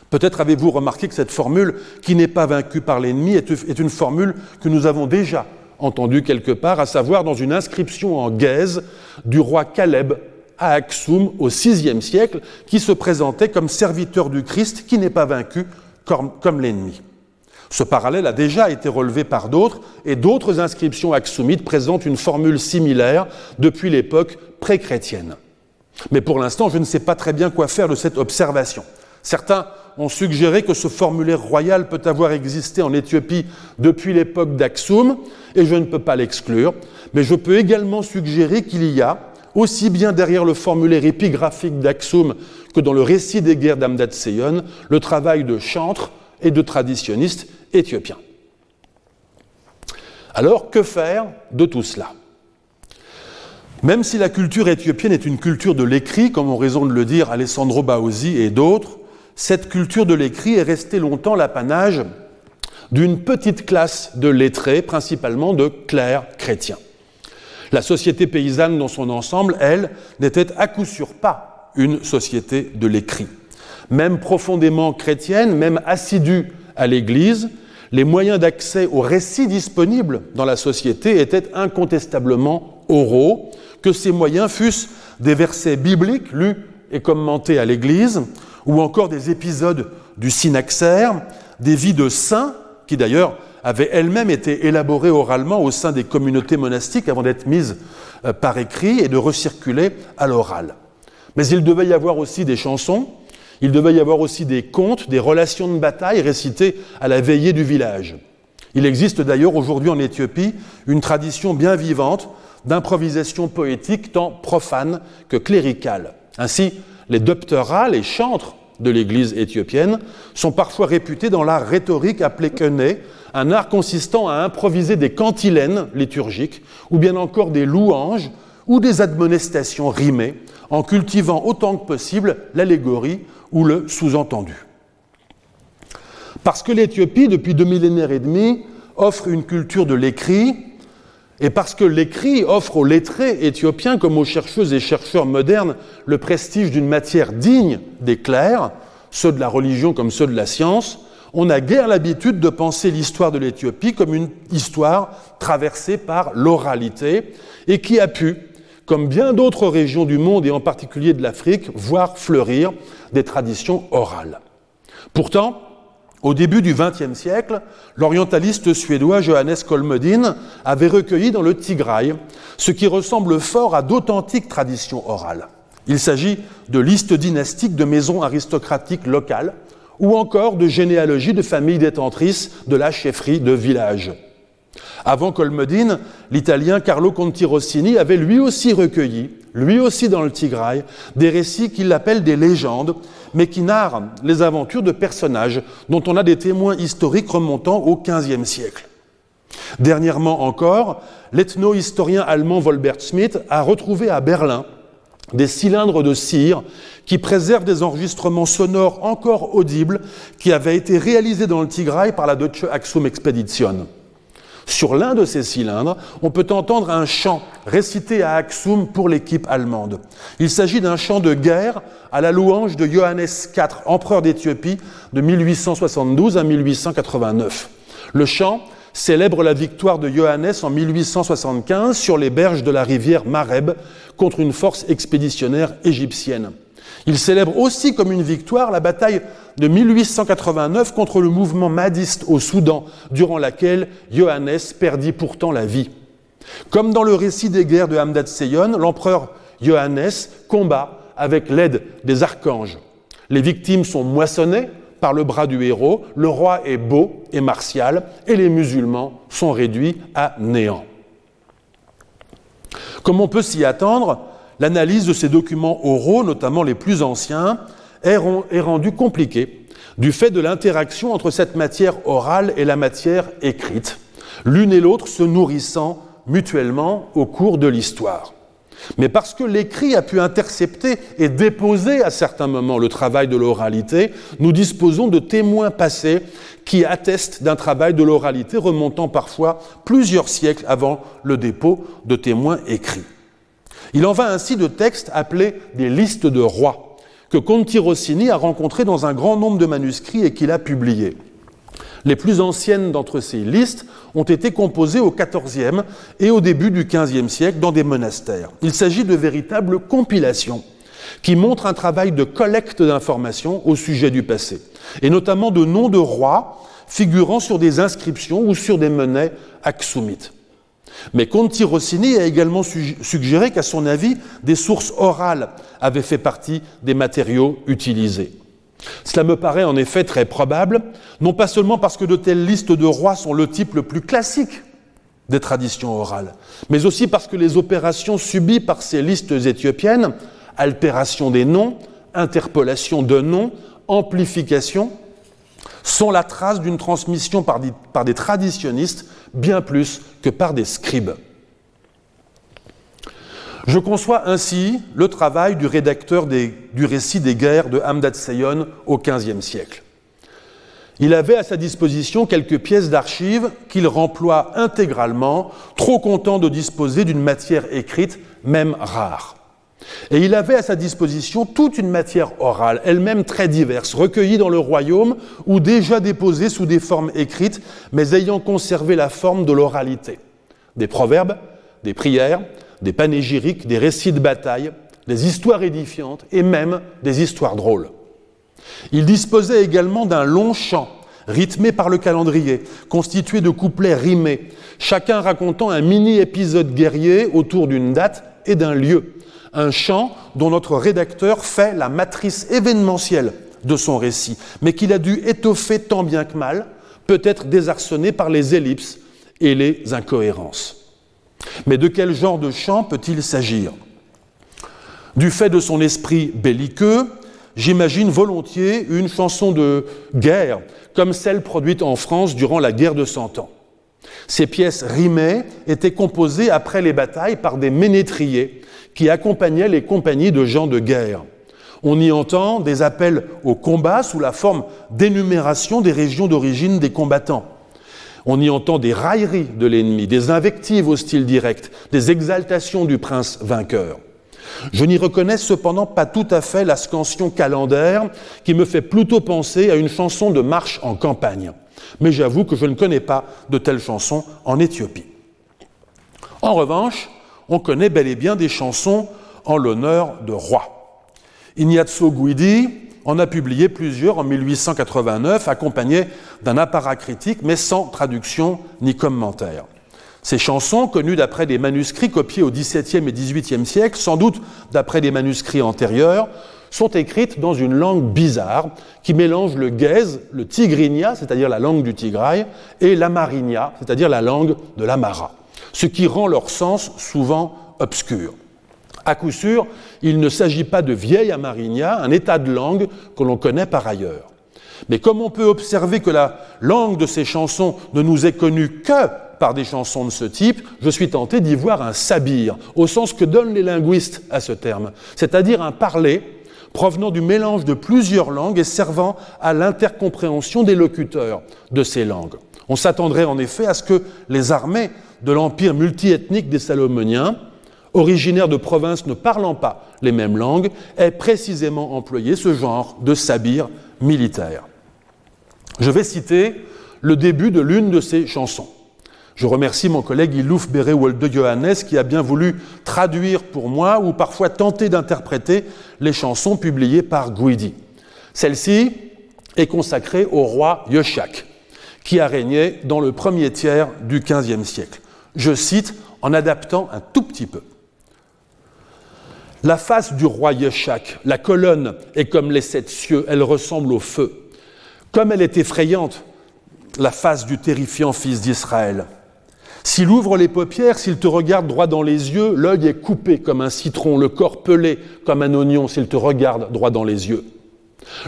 peut-être avez-vous remarqué que cette formule qui n'est pas vaincu par l'ennemi est une formule que nous avons déjà entendue quelque part, à savoir dans une inscription en gaze du roi Caleb à Aksum au VIe siècle, qui se présentait comme serviteur du Christ qui n'est pas vaincu comme, l'ennemi. Ce parallèle a déjà été relevé par d'autres, et d'autres inscriptions aksumites présentent une formule similaire depuis l'époque pré-chrétienne. Mais pour l'instant, je ne sais pas très bien quoi faire de cette observation. Certains ont suggéré que ce formulaire royal peut avoir existé en Éthiopie depuis l'époque d'Aksum, et je ne peux pas l'exclure, mais je peux également suggérer qu'il y a, aussi bien derrière le formulaire épigraphique d'Aksum que dans le récit des guerres d'Amdad Seyon, le travail de chantres et de traditionnistes éthiopiens. Alors, que faire de tout cela? Même si la culture éthiopienne est une culture de l'écrit, comme ont raison de le dire Alessandro Baosi et d'autres, cette culture de l'écrit est restée longtemps l'apanage d'une petite classe de lettrés, principalement de clercs chrétiens. La société paysanne dans son ensemble, elle, n'était à coup sûr pas une société de l'écrit. Même profondément chrétienne, même assidue à l'Église, les moyens d'accès aux récits disponibles dans la société étaient incontestablement oraux, que ces moyens fussent des versets bibliques lus et commentés à l'Église, ou encore des épisodes du synaxaire, des vies de saints, qui d'ailleurs avait elle-même été élaborée oralement au sein des communautés monastiques avant d'être mise euh, par écrit et de recirculer à l'oral. Mais il devait y avoir aussi des chansons, il devait y avoir aussi des contes, des relations de bataille récitées à la veillée du village. Il existe d'ailleurs aujourd'hui en Éthiopie une tradition bien vivante d'improvisation poétique tant profane que cléricale. Ainsi, les doptera, les chantres de l'Église éthiopienne, sont parfois réputés dans l'art rhétorique appelé kené, un art consistant à improviser des cantilènes liturgiques, ou bien encore des louanges ou des admonestations rimées, en cultivant autant que possible l'allégorie ou le sous-entendu. Parce que l'Éthiopie, depuis deux millénaires et demi, offre une culture de l'écrit, et parce que l'écrit offre aux lettrés éthiopiens comme aux chercheuses et chercheurs modernes le prestige d'une matière digne des clercs, ceux de la religion comme ceux de la science, on n'a guère l'habitude de penser l'histoire de l'Éthiopie comme une histoire traversée par l'oralité et qui a pu, comme bien d'autres régions du monde et en particulier de l'Afrique, voir fleurir des traditions orales. Pourtant, au début du XXe siècle, l'orientaliste suédois Johannes Kolmodin avait recueilli dans le Tigray ce qui ressemble fort à d'authentiques traditions orales. Il s'agit de listes dynastiques de maisons aristocratiques locales ou encore de généalogies de familles détentrices de la chefferie de village. Avant Colmodine, l'italien Carlo Conti Rossini avait lui aussi recueilli, lui aussi dans le Tigray, des récits qu'il appelle des légendes, mais qui narrent les aventures de personnages dont on a des témoins historiques remontant au XVe siècle. Dernièrement encore, l'ethno-historien allemand Wolbert Schmidt a retrouvé à Berlin des cylindres de cire qui préservent des enregistrements sonores encore audibles qui avaient été réalisés dans le Tigray par la Deutsche Axum Expedition. Sur l'un de ces cylindres, on peut entendre un chant récité à Aksum pour l'équipe allemande. Il s'agit d'un chant de guerre à la louange de Johannes IV, empereur d'Éthiopie de 1872 à 1889. Le chant célèbre la victoire de Johannes en 1875 sur les berges de la rivière Mareb contre une force expéditionnaire égyptienne. Il célèbre aussi comme une victoire la bataille de 1889 contre le mouvement madiste au Soudan, durant laquelle Johannes perdit pourtant la vie. Comme dans le récit des guerres de Hamdat Seyon, l'empereur Johannes combat avec l'aide des archanges. Les victimes sont moissonnées par le bras du héros, le roi est beau et martial, et les musulmans sont réduits à néant. Comme on peut s'y attendre, l'analyse de ces documents oraux, notamment les plus anciens, est rendue compliquée du fait de l'interaction entre cette matière orale et la matière écrite, l'une et l'autre se nourrissant mutuellement au cours de l'histoire. Mais parce que l'écrit a pu intercepter et déposer à certains moments le travail de l'oralité, nous disposons de témoins passés qui attestent d'un travail de l'oralité remontant parfois plusieurs siècles avant le dépôt de témoins écrits. Il en va ainsi de textes appelés des listes de rois, que Conti Rossini a rencontrés dans un grand nombre de manuscrits et qu'il a publiés. Les plus anciennes d'entre ces listes ont été composées au XIVe et au début du XVe siècle dans des monastères. Il s'agit de véritables compilations qui montrent un travail de collecte d'informations au sujet du passé, et notamment de noms de rois figurant sur des inscriptions ou sur des monnaies axoumites. Mais Conti Rossini a également suggéré qu'à son avis, des sources orales avaient fait partie des matériaux utilisés. Cela me paraît en effet très probable, non pas seulement parce que de telles listes de rois sont le type le plus classique des traditions orales, mais aussi parce que les opérations subies par ces listes éthiopiennes, altération des noms, interpolation de noms, amplification, sont la trace d'une transmission par des, traditionnistes bien plus que par des scribes. Je conçois ainsi le travail du rédacteur du récit des guerres de Hamdat Seyon au XVe siècle. Il avait à sa disposition quelques pièces d'archives qu'il remploie intégralement, trop content de disposer d'une matière écrite, même rare. Et il avait à sa disposition toute une matière orale, elle-même très diverse, recueillie dans le royaume ou déjà déposée sous des formes écrites, mais ayant conservé la forme de l'oralité. Des proverbes, des prières, des panégyriques, des récits de bataille, des histoires édifiantes et même des histoires drôles. Il disposait également d'un long chant, rythmé par le calendrier, constitué de couplets rimés, chacun racontant un mini-épisode guerrier autour d'une date et d'un lieu, un chant dont notre rédacteur fait la matrice événementielle de son récit, mais qu'il a dû étoffer tant bien que mal, peut-être désarçonné par les ellipses et les incohérences. Mais de quel genre de chant peut-il s'agir? Du fait de son esprit belliqueux, j'imagine volontiers une chanson de guerre, comme celle produite en France durant la guerre de Cent Ans. Ces pièces rimées étaient composées après les batailles par des ménétriers qui accompagnaient les compagnies de gens de guerre. On y entend des appels au combat sous la forme d'énumération des régions d'origine des combattants. On y entend des railleries de l'ennemi, des invectives au style direct, des exaltations du prince vainqueur. Je n'y reconnais cependant pas tout à fait la scansion calendaire qui me fait plutôt penser à une chanson de marche en campagne. Mais j'avoue que je ne connais pas de telles chansons en Éthiopie. En revanche, on connaît bel et bien des chansons en l'honneur de rois. Ignazio Guidi en a publié plusieurs en 1889, accompagnés d'un apparat critique, mais sans traduction ni commentaire. Ces chansons, connues d'après des manuscrits copiés au XVIIe et XVIIIe siècle, sans doute d'après des manuscrits antérieurs, sont écrites dans une langue bizarre qui mélange le guèze, le tigrinya, c'est-à-dire la langue du Tigraï, et l'amarinia, c'est-à-dire la langue de l'Amara ce qui rend leur sens souvent obscur. À coup sûr, il ne s'agit pas de vieille amarinia, un état de langue que l'on connaît par ailleurs. Mais comme on peut observer que la langue de ces chansons ne nous est connue que par des chansons de ce type, je suis tenté d'y voir un sabir, au sens que donnent les linguistes à ce terme, c'est-à-dire un parler provenant du mélange de plusieurs langues et servant à l'intercompréhension des locuteurs de ces langues. On s'attendrait en effet à ce que les armées de l'empire multiethnique des Salomoniens, originaires de provinces ne parlant pas les mêmes langues, aient précisément employé ce genre de sabir militaire. Je vais citer le début de l'une de ces chansons. Je remercie mon collègue Ilouf Béré-Wolde Johannes qui a bien voulu traduire pour moi ou parfois tenter d'interpréter les chansons publiées par Guidi. Celle-ci est consacrée au roi Yoshak, qui a régné dans le premier tiers du XVe siècle. Je cite en adaptant un tout petit peu. La face du roi Yoshak, la colonne est comme les sept cieux, elle ressemble au feu. Comme elle est effrayante, la face du terrifiant fils d'Israël. S'il ouvre les paupières, s'il te regarde droit dans les yeux, l'œil est coupé comme un citron, le corps pelé comme un oignon s'il te regarde droit dans les yeux.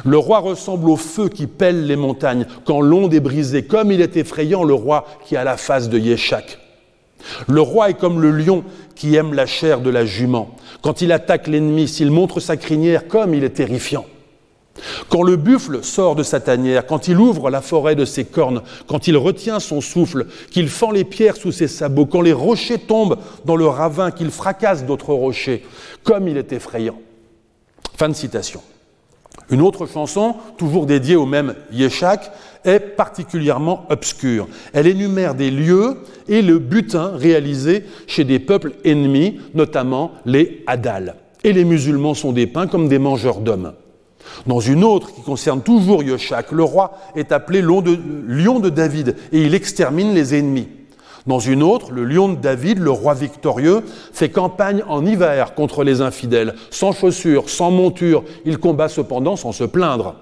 Le roi ressemble au feu qui pèle les montagnes quand l'onde est brisée, comme il est effrayant le roi qui a la face de Yeshak. Le roi est comme le lion qui aime la chair de la jument. Quand il attaque l'ennemi, s'il montre sa crinière, comme il est terrifiant. Quand le buffle sort de sa tanière, quand il ouvre la forêt de ses cornes, quand il retient son souffle, qu'il fend les pierres sous ses sabots, quand les rochers tombent dans le ravin, qu'il fracasse d'autres rochers, comme il est effrayant. Fin de citation. Une autre chanson, toujours dédiée au même Yeshak, est particulièrement obscure. Elle énumère des lieux et le butin réalisé chez des peuples ennemis, notamment les Hadal. Et les musulmans sont dépeints comme des mangeurs d'hommes. Dans une autre qui concerne toujours Yoshak, le roi est appelé lion de, David et il extermine les ennemis. Dans une autre, le lion de David, le roi victorieux, fait campagne en hiver contre les infidèles, sans chaussures, sans monture, il combat cependant sans se plaindre.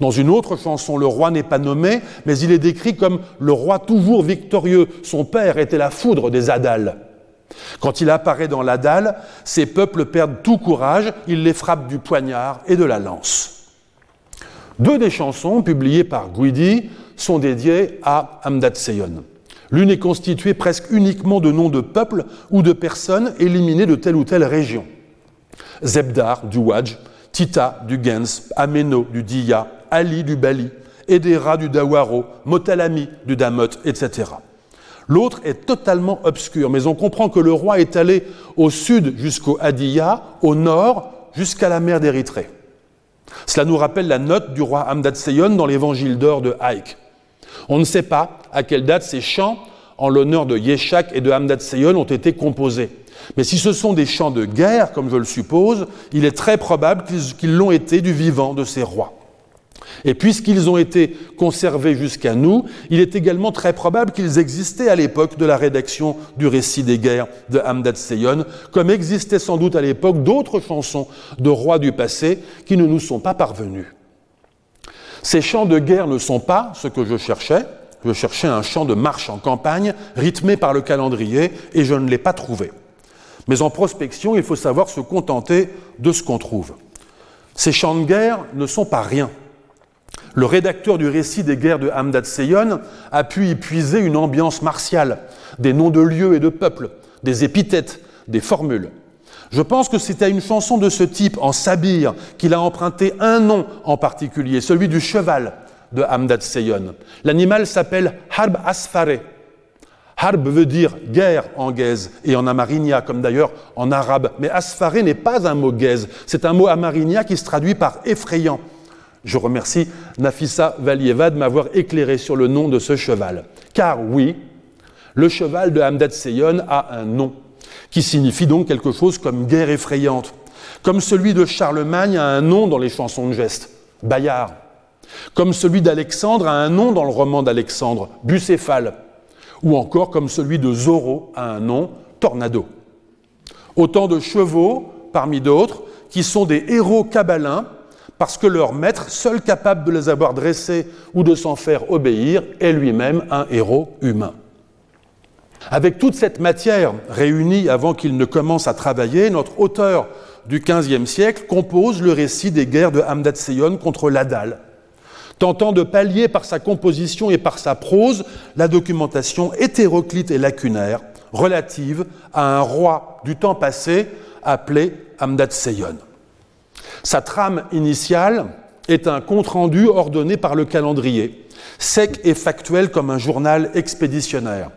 Dans une autre chanson, le roi n'est pas nommé, mais il est décrit comme le roi toujours victorieux. Son père était la foudre des Adals. Quand il apparaît dans la dalle, ces peuples perdent tout courage, il les frappe du poignard et de la lance. Deux des chansons publiées par Guidi sont dédiées à Amdat Seyon. L'une est constituée presque uniquement de noms de peuples ou de personnes éliminées de telle ou telle région. Zebdar du Wadj, Tita du Gens, Ameno du Diya, Ali du Bali, Edera du Dawaro, Motalami du Damot, etc. L'autre est totalement obscur, mais on comprend que le roi est allé au sud jusqu'au Hadiya, au nord jusqu'à la mer d'Érythrée. Cela nous rappelle la note du roi Hamdad Seyon dans l'évangile d'or de Haïk. On ne sait pas à quelle date ces chants en l'honneur de Yeshak et de Hamdad Seyon ont été composés. Mais si ce sont des chants de guerre, comme je le suppose, il est très probable qu'ils l'ont été du vivant de ces rois. Et puisqu'ils ont été conservés jusqu'à nous, il est également très probable qu'ils existaient à l'époque de la rédaction du récit des guerres de Hamdad Seyon, comme existaient sans doute à l'époque d'autres chansons de rois du passé qui ne nous sont pas parvenues. Ces chants de guerre ne sont pas ce que je cherchais. Je cherchais un chant de marche en campagne rythmé par le calendrier et je ne l'ai pas trouvé. Mais en prospection, il faut savoir se contenter de ce qu'on trouve. Ces chants de guerre ne sont pas rien. Le rédacteur du récit des guerres de Hamdad Seyon a pu y puiser une ambiance martiale, des noms de lieux et de peuples, des épithètes, des formules. Je pense que c'est à une chanson de ce type, en sabir, qu'il a emprunté un nom en particulier, celui du cheval de Hamdad Seyon. L'animal s'appelle Harb Asfare. Harb veut dire guerre en gaze et en amarinia, comme d'ailleurs en arabe. Mais Asfare n'est pas un mot gaze, c'est un mot amarinia qui se traduit par effrayant. Je remercie Nafissa Valieva de m'avoir éclairé sur le nom de ce cheval. Car oui, le cheval de Hamdad Seyon a un nom, qui signifie donc quelque chose comme guerre effrayante, comme celui de Charlemagne a un nom dans les chansons de geste, Bayard, comme celui d'Alexandre a un nom dans le roman d'Alexandre, Bucéphale, ou encore comme celui de Zorro a un nom, Tornado. Autant de chevaux, parmi d'autres, qui sont des héros cabalins parce que leur maître, seul capable de les avoir dressés ou de s'en faire obéir, est lui-même un héros humain. Avec toute cette matière réunie avant qu'il ne commence à travailler, notre auteur du XVe siècle compose le récit des guerres de Hamdad Seyon contre l'Adal, tentant de pallier par sa composition et par sa prose la documentation hétéroclite et lacunaire relative à un roi du temps passé appelé Amdat Seyon. Sa trame initiale est un compte-rendu ordonné par le calendrier, sec et factuel comme un journal expéditionnaire.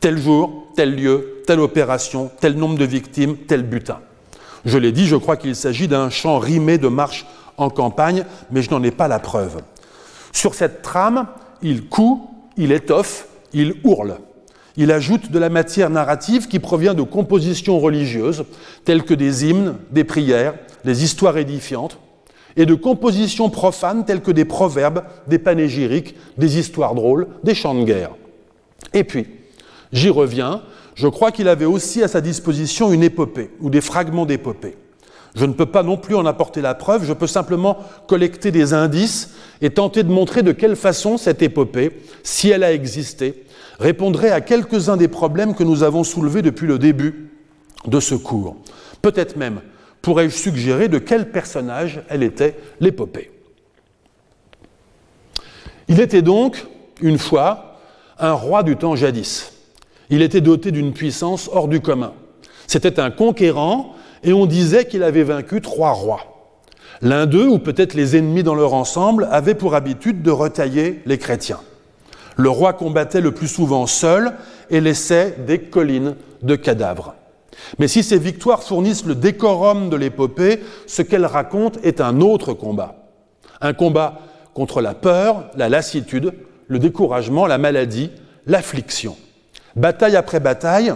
Tel jour, tel lieu, telle opération, tel nombre de victimes, tel butin. Je l'ai dit, je crois qu'il s'agit d'un chant rimé de marche en campagne, mais je n'en ai pas la preuve. Sur cette trame, il coud, il étoffe, il hurle. Il ajoute de la matière narrative qui provient de compositions religieuses, telles que des hymnes, des prières, des histoires édifiantes, et de compositions profanes telles que des proverbes, des panégyriques, des histoires drôles, des chants de guerre. Et puis, j'y reviens, je crois qu'il avait aussi à sa disposition une épopée, ou des fragments d'épopée. Je ne peux pas non plus en apporter la preuve, je peux simplement collecter des indices et tenter de montrer de quelle façon cette épopée, si elle a existé, répondrait à quelques-uns des problèmes que nous avons soulevés depuis le début de ce cours. Peut-être même pourrais-je suggérer de quel personnage elle était l'épopée. Il était donc, une fois, un roi du temps jadis. Il était doté d'une puissance hors du commun. C'était un conquérant et on disait qu'il avait vaincu trois rois. L'un d'eux, ou peut-être les ennemis dans leur ensemble, avait pour habitude de retailler les chrétiens. Le roi combattait le plus souvent seul et laissait des collines de cadavres. Mais si ces victoires fournissent le décorum de l'épopée, ce qu'elles racontent est un autre combat. Un combat contre la peur, la lassitude, le découragement, la maladie, l'affliction. Bataille après bataille,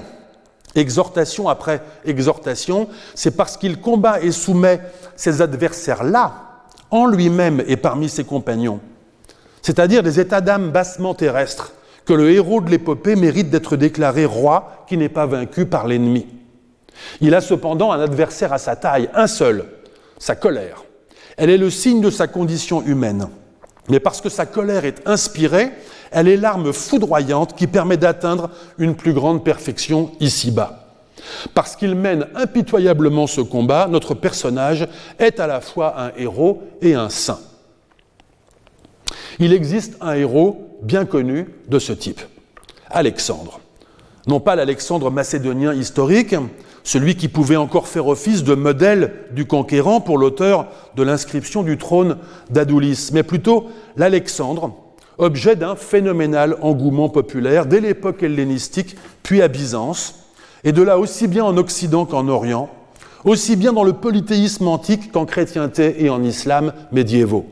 exhortation après exhortation, c'est parce qu'il combat et soumet ses adversaires-là, en lui-même et parmi ses compagnons, c'est-à-dire des états d'âme bassement terrestres, que le héros de l'épopée mérite d'être déclaré roi qui n'est pas vaincu par l'ennemi. Il a cependant un adversaire à sa taille, un seul, sa colère. Elle est le signe de sa condition humaine. Mais parce que sa colère est inspirée, elle est l'arme foudroyante qui permet d'atteindre une plus grande perfection ici-bas. Parce qu'il mène impitoyablement ce combat, notre personnage est à la fois un héros et un saint. Il existe un héros bien connu de ce type, Alexandre. Non pas l'Alexandre macédonien historique, celui qui pouvait encore faire office de modèle du conquérant pour l'auteur de l'inscription du trône d'Adoulis, mais plutôt l'Alexandre, objet d'un phénoménal engouement populaire dès l'époque hellénistique, puis à Byzance, et de là aussi bien en Occident qu'en Orient, aussi bien dans le polythéisme antique qu'en chrétienté et en islam médiévaux.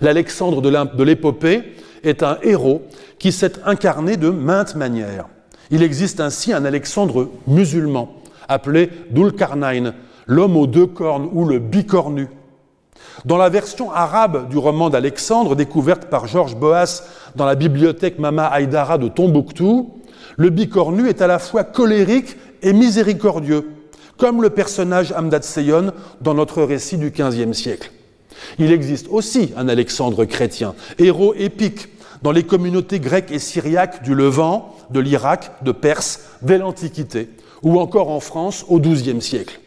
L'Alexandre de l'épopée est un héros qui s'est incarné de maintes manières. Il existe ainsi un Alexandre musulman, appelé Dulkarnain, l'homme aux deux cornes ou le bicornu. Dans la version arabe du roman d'Alexandre, découverte par Georges Boas dans la bibliothèque Mama Haïdara de Tombouctou, le bicornu est à la fois colérique et miséricordieux, comme le personnage Amdad Seyon dans notre récit du XVe siècle. Il existe aussi un Alexandre chrétien, héros épique, dans les communautés grecques et syriaques du Levant, de l'Irak, de Perse, dès l'Antiquité, ou encore en France au XIIe siècle.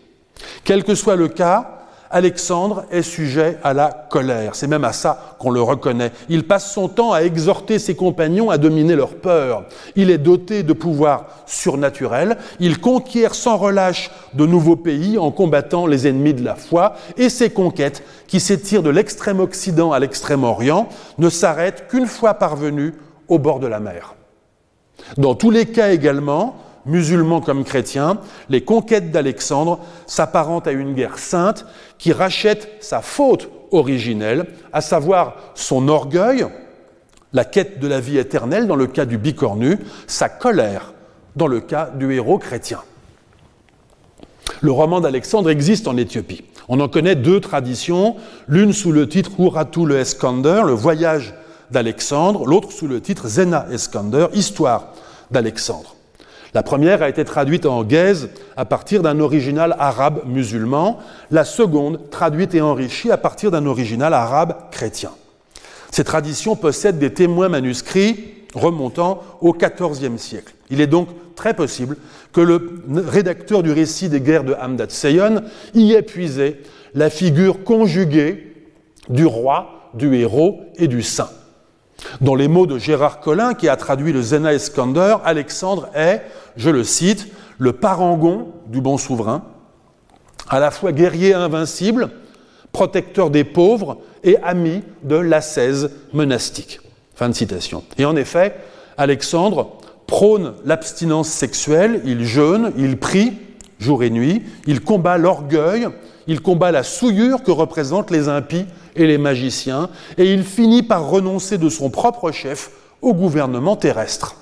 Quel que soit le cas, Alexandre est sujet à la colère. C'est même à ça qu'on le reconnaît. Il passe son temps à exhorter ses compagnons à dominer leur peur. Il est doté de pouvoirs surnaturels. Il conquiert sans relâche de nouveaux pays en combattant les ennemis de la foi. Et ses conquêtes, qui s'étirent de l'extrême Occident à l'extrême Orient, ne s'arrêtent qu'une fois parvenus au bord de la mer. Dans tous les cas également, musulmans comme chrétiens, les conquêtes d'Alexandre s'apparentent à une guerre sainte qui rachète sa faute originelle, à savoir son orgueil, la quête de la vie éternelle dans le cas du bicornu, sa colère dans le cas du héros chrétien. Le roman d'Alexandre existe en Éthiopie. On en connaît deux traditions, l'une sous le titre Uratu le Eskander, le voyage d'Alexandre, l'autre sous le titre Zena Eskander, histoire d'Alexandre. La première a été traduite en gaze à partir d'un original arabe musulman, la seconde traduite et enrichie à partir d'un original arabe chrétien. Ces traditions possèdent des témoins manuscrits remontant au XIVe siècle. Il est donc très possible que le rédacteur du récit des guerres de Hamdat Seyon y ait puisé la figure conjuguée du roi du héros et du saint. Dans les mots de Gérard Collin, qui a traduit le Zena Eskander, Alexandre est, je le cite, le parangon du bon souverain, à la fois guerrier invincible, protecteur des pauvres et ami de l'ascèse monastique. Fin de citation. Et en effet, Alexandre prône l'abstinence sexuelle, il jeûne, il prie jour et nuit, il combat l'orgueil, il combat la souillure que représentent les impies et les magiciens, et il finit par renoncer de son propre chef au gouvernement terrestre.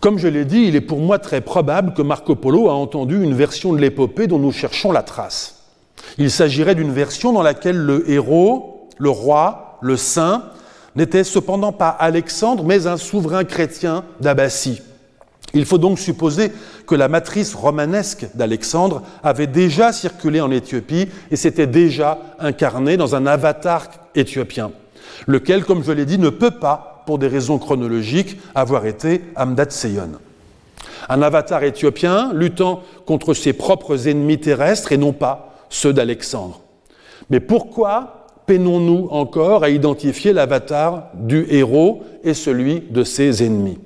Comme je l'ai dit, il est pour moi très probable que Marco Polo a entendu une version de l'épopée dont nous cherchons la trace. Il s'agirait d'une version dans laquelle le héros, le roi, le saint, n'était cependant pas Alexandre, mais un souverain chrétien d'Abbassie. Il faut donc supposer que la matrice romanesque d'Alexandre avait déjà circulé en Éthiopie et s'était déjà incarnée dans un avatar éthiopien, lequel, comme je l'ai dit, ne peut pas, pour des raisons chronologiques, avoir été Amdat Seyon. Un avatar éthiopien luttant contre ses propres ennemis terrestres et non pas ceux d'Alexandre. Mais pourquoi peinons-nous encore à identifier l'avatar du héros et celui de ses ennemis?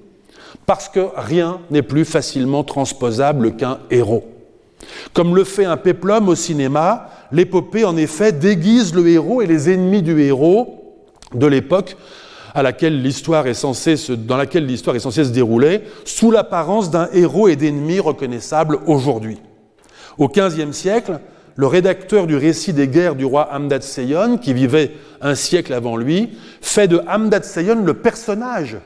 Parce que rien n'est plus facilement transposable qu'un héros. Comme le fait un péplum au cinéma, l'épopée en effet déguise le héros et les ennemis du héros de l'époque à laquelle l'histoire est censée se, dans laquelle l'histoire est censée se dérouler, sous l'apparence d'un héros et d'ennemis reconnaissables aujourd'hui. Au XVe siècle, le rédacteur du récit des guerres du roi Hamdat Seyon, qui vivait un siècle avant lui, fait de Hamdat Seyon le personnage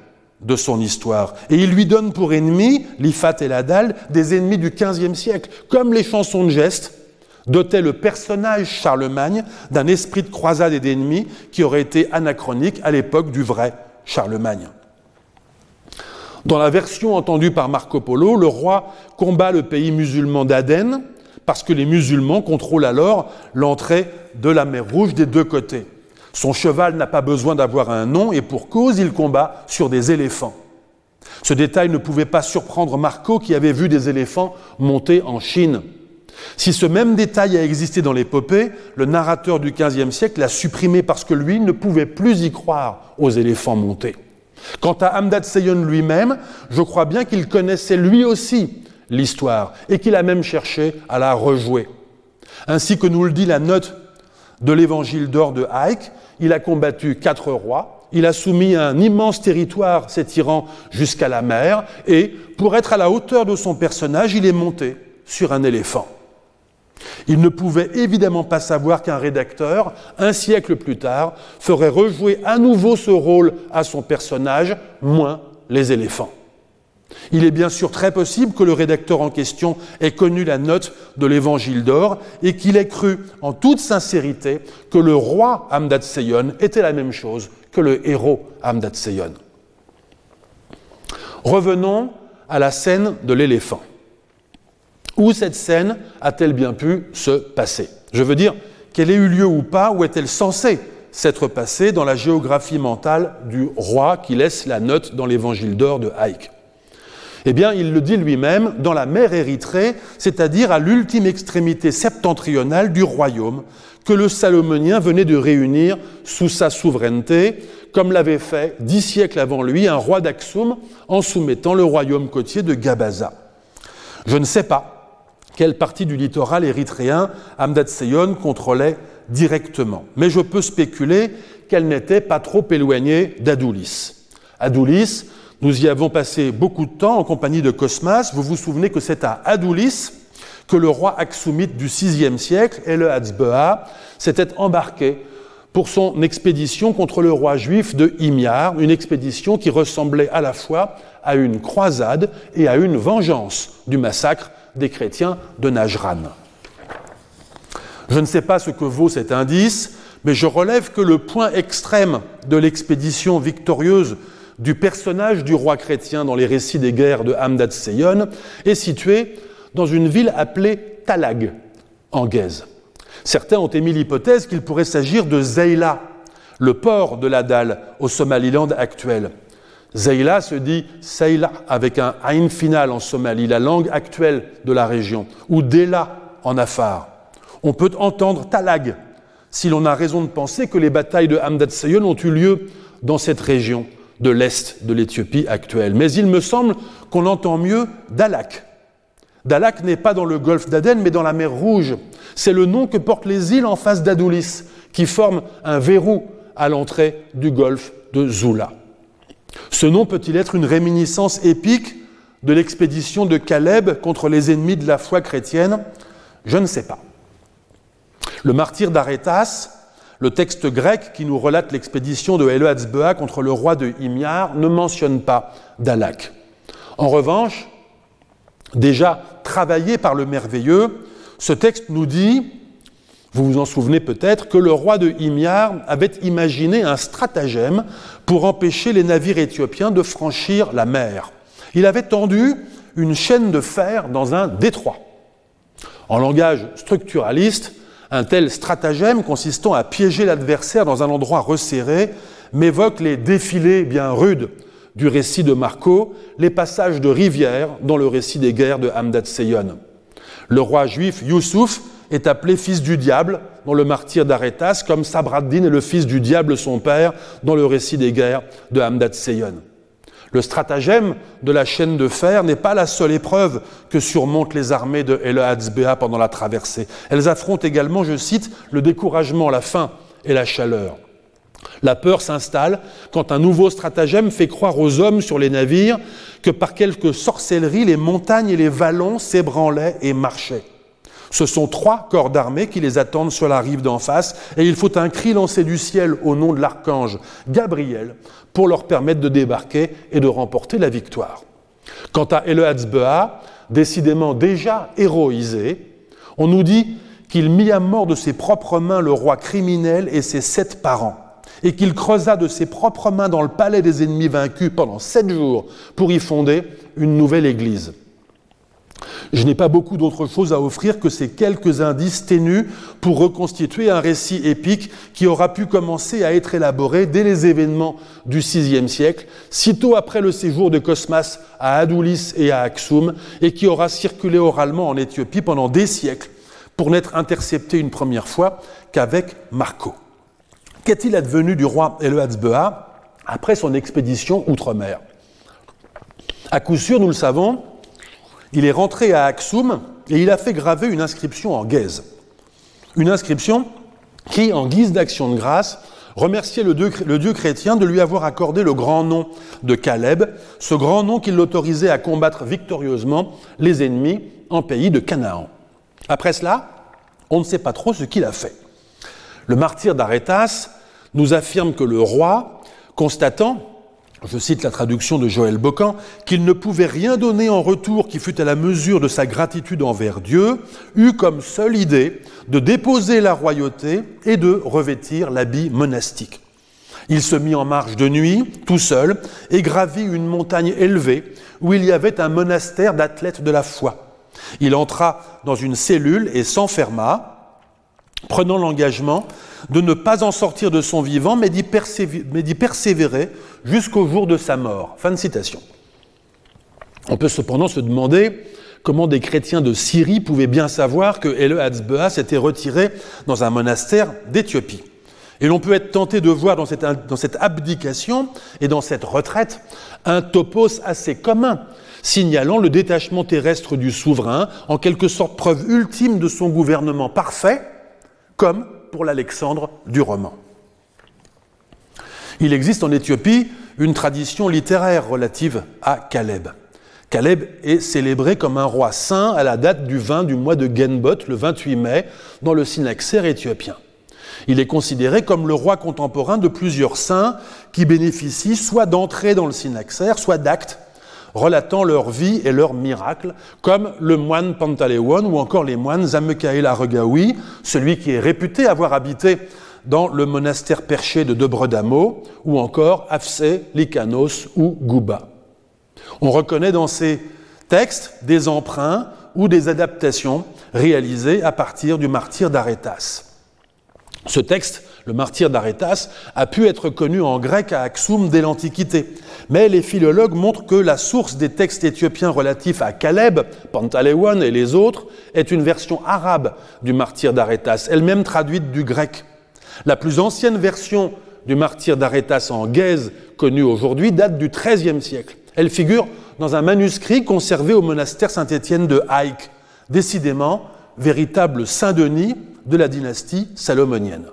de son histoire. Et il lui donne pour ennemis, l'Ifat et la Dalle, des ennemis du XVe siècle, comme les chansons de gestes dotaient le personnage Charlemagne d'un esprit de croisade et d'ennemis qui aurait été anachronique à l'époque du vrai Charlemagne. Dans la version entendue par Marco Polo, le roi combat le pays musulman d'Aden parce que les musulmans contrôlent alors l'entrée de la mer Rouge des deux côtés. Son cheval n'a pas besoin d'avoir un nom et pour cause, il combat sur des éléphants. Ce détail ne pouvait pas surprendre Marco qui avait vu des éléphants monter en Chine. Si ce même détail a existé dans l'épopée, le narrateur du XVe siècle l'a supprimé parce que lui ne pouvait plus y croire aux éléphants montés. Quant à Hamdad Seyon lui-même, je crois bien qu'il connaissait lui aussi l'histoire et qu'il a même cherché à la rejouer. Ainsi que nous le dit la note de l'évangile d'or de Haïk, il a combattu quatre rois, il a soumis un immense territoire s'étirant jusqu'à la mer, et pour être à la hauteur de son personnage, il est monté sur un éléphant. Il ne pouvait évidemment pas savoir qu'un rédacteur, un siècle plus tard, ferait rejouer à nouveau ce rôle à son personnage, moins les éléphants. Il est bien sûr très possible que le rédacteur en question ait connu la note de l'évangile d'or et qu'il ait cru en toute sincérité que le roi Amdat Seyon était la même chose que le héros Amdat Seyon. Revenons à la scène de l'éléphant. Où cette scène a-t-elle bien pu se passer? Je veux dire, qu'elle ait eu lieu ou pas, où est-elle censée s'être passée dans la géographie mentale du roi qui laisse la note dans l'évangile d'or de Haïk eh bien, il le dit lui-même, dans la mer Érythrée, c'est-à-dire à, l'ultime extrémité septentrionale du royaume que le Salomonien venait de réunir sous sa souveraineté, comme l'avait fait dix siècles avant lui un roi d'Aksum en soumettant le royaume côtier de Gabaza. Je ne sais pas quelle partie du littoral érythréen Amdat Seyon contrôlait directement, mais je peux spéculer qu'elle n'était pas trop éloignée d'Adoulis. Adoulis, nous y avons passé beaucoup de temps en compagnie de Cosmas. Vous vous souvenez que c'est à Adoulis que le roi Aksumite du VIe siècle, et le s'était embarqué pour son expédition contre le roi juif de Himyar, une expédition qui ressemblait à la fois à une croisade et à une vengeance du massacre des chrétiens de Najran. Je ne sais pas ce que vaut cet indice, mais je relève que le point extrême de l'expédition victorieuse du personnage du roi chrétien dans les récits des guerres de Hamdad Seyon est situé dans une ville appelée Talag, en Gaze. Certains ont émis l'hypothèse qu'il pourrait s'agir de Zeyla, le port de la dalle au Somaliland actuel. Zeyla se dit Seyla avec un Ain final en Somalie, la langue actuelle de la région, ou Dela en Afar. On peut entendre Talag, si l'on a raison de penser que les batailles de Hamdat Seyon ont eu lieu dans cette région de l'est de l'Éthiopie actuelle. Mais il me semble qu'on entend mieux Dalak. Dalak n'est pas dans le golfe d'Aden, mais dans la mer Rouge. C'est le nom que portent les îles en face d'Adoulis, qui forment un verrou à l'entrée du golfe de Zula. Ce nom peut-il être une réminiscence épique de l'expédition de Caleb contre les ennemis de la foi chrétienne? Je ne sais pas. Le martyr d'Arétas, le texte grec qui nous relate l'expédition de Eleazbea contre le roi de Himyar, ne mentionne pas Dalak. En revanche, déjà travaillé par le merveilleux, ce texte nous dit, vous vous en souvenez peut-être, que le roi de Himyar avait imaginé un stratagème pour empêcher les navires éthiopiens de franchir la mer. Il avait tendu une chaîne de fer dans un détroit. En langage structuraliste, un tel stratagème consistant à piéger l'adversaire dans un endroit resserré m'évoque les défilés bien rudes du récit de Marco, les passages de rivière dans le récit des guerres de Hamdat Seyon. Le roi juif Youssouf est appelé fils du diable dans le martyr d'Arétas, comme Sabraddin est le fils du diable son père dans le récit des guerres de Hamdat Seyon. Le stratagème de la chaîne de fer n'est pas la seule épreuve que surmontent les armées de El pendant la traversée. Elles affrontent également, je cite, le découragement, la faim et la chaleur. La peur s'installe quand un nouveau stratagème fait croire aux hommes sur les navires que par quelque sorcellerie les montagnes et les vallons s'ébranlaient et marchaient. Ce sont trois corps d'armée qui les attendent sur la rive d'en face, et il faut un cri lancé du ciel au nom de l'archange Gabriel pour leur permettre de débarquer et de remporter la victoire. Quant à Eleazbea, décidément déjà héroïsé, on nous dit qu'il mit à mort de ses propres mains le roi criminel et ses sept parents, et qu'il creusa de ses propres mains dans le palais des ennemis vaincus pendant sept jours pour y fonder une nouvelle église. Je n'ai pas beaucoup d'autres choses à offrir que ces quelques indices ténus pour reconstituer un récit épique qui aura pu commencer à être élaboré dès les événements du VIe siècle, sitôt après le séjour de Cosmas à Adoulis et à Aksum, et qui aura circulé oralement en Éthiopie pendant des siècles pour n'être intercepté une première fois qu'avec Marco. Qu'est-il advenu du roi Eleazbea après son expédition outre-mer? À coup sûr, nous le savons, il est rentré à Aksum et il a fait graver une inscription en gaze. Une inscription qui, en guise d'action de grâce, remerciait le dieu, le dieu, chrétien de lui avoir accordé le grand nom de Caleb, ce grand nom qui l'autorisait à combattre victorieusement les ennemis en pays de Canaan. Après cela, on ne sait pas trop ce qu'il a fait. Le martyr d'Arétas nous affirme que le roi, constatant je cite la traduction de Joël Bocan, qu'il ne pouvait rien donner en retour qui fût à la mesure de sa gratitude envers Dieu, eut comme seule idée de déposer la royauté et de revêtir l'habit monastique. Il se mit en marche de nuit, tout seul, et gravit une montagne élevée où il y avait un monastère d'athlètes de la foi. Il entra dans une cellule et s'enferma, prenant l'engagement de ne pas en sortir de son vivant, mais d'y persévérer, jusqu'au jour de sa mort. Fin de citation. On peut cependant se demander comment des chrétiens de Syrie pouvaient bien savoir que Ele s'était retiré dans un monastère d'Éthiopie. Et l'on peut être tenté de voir dans cette, dans cette abdication et dans cette retraite un topos assez commun, signalant le détachement terrestre du souverain, en quelque sorte preuve ultime de son gouvernement parfait, comme pour l'Alexandre du roman. Il existe en Éthiopie une tradition littéraire relative à Caleb. Caleb est célébré comme un roi saint à la date du 20 du mois de Genbot, le 28 mai, dans le synaxaire éthiopien. Il est considéré comme le roi contemporain de plusieurs saints qui bénéficient soit d'entrée dans le synaxaire, soit d'actes relatant leur vie et leurs miracles, comme le moine Pantaleon ou encore les moines Zamekael Aregawi, celui qui est réputé avoir habité dans le monastère perché de Debredamo, ou encore Afsé, Likanos ou Gouba. On reconnaît dans ces textes des emprunts ou des adaptations réalisées à partir du martyr d'Arétas. Ce texte le martyr d'Arétas, a pu être connu en grec à Aksum dès l'Antiquité. Mais les philologues montrent que la source des textes éthiopiens relatifs à Caleb, Pantaleon et les autres est une version arabe du martyr d'Arétas, elle-même traduite du grec. La plus ancienne version du martyr d'Arétas en Gaise connue aujourd'hui date du XIIIe siècle. Elle figure dans un manuscrit conservé au monastère Saint-Étienne de Haïk, décidément véritable Saint-Denis de la dynastie salomonienne.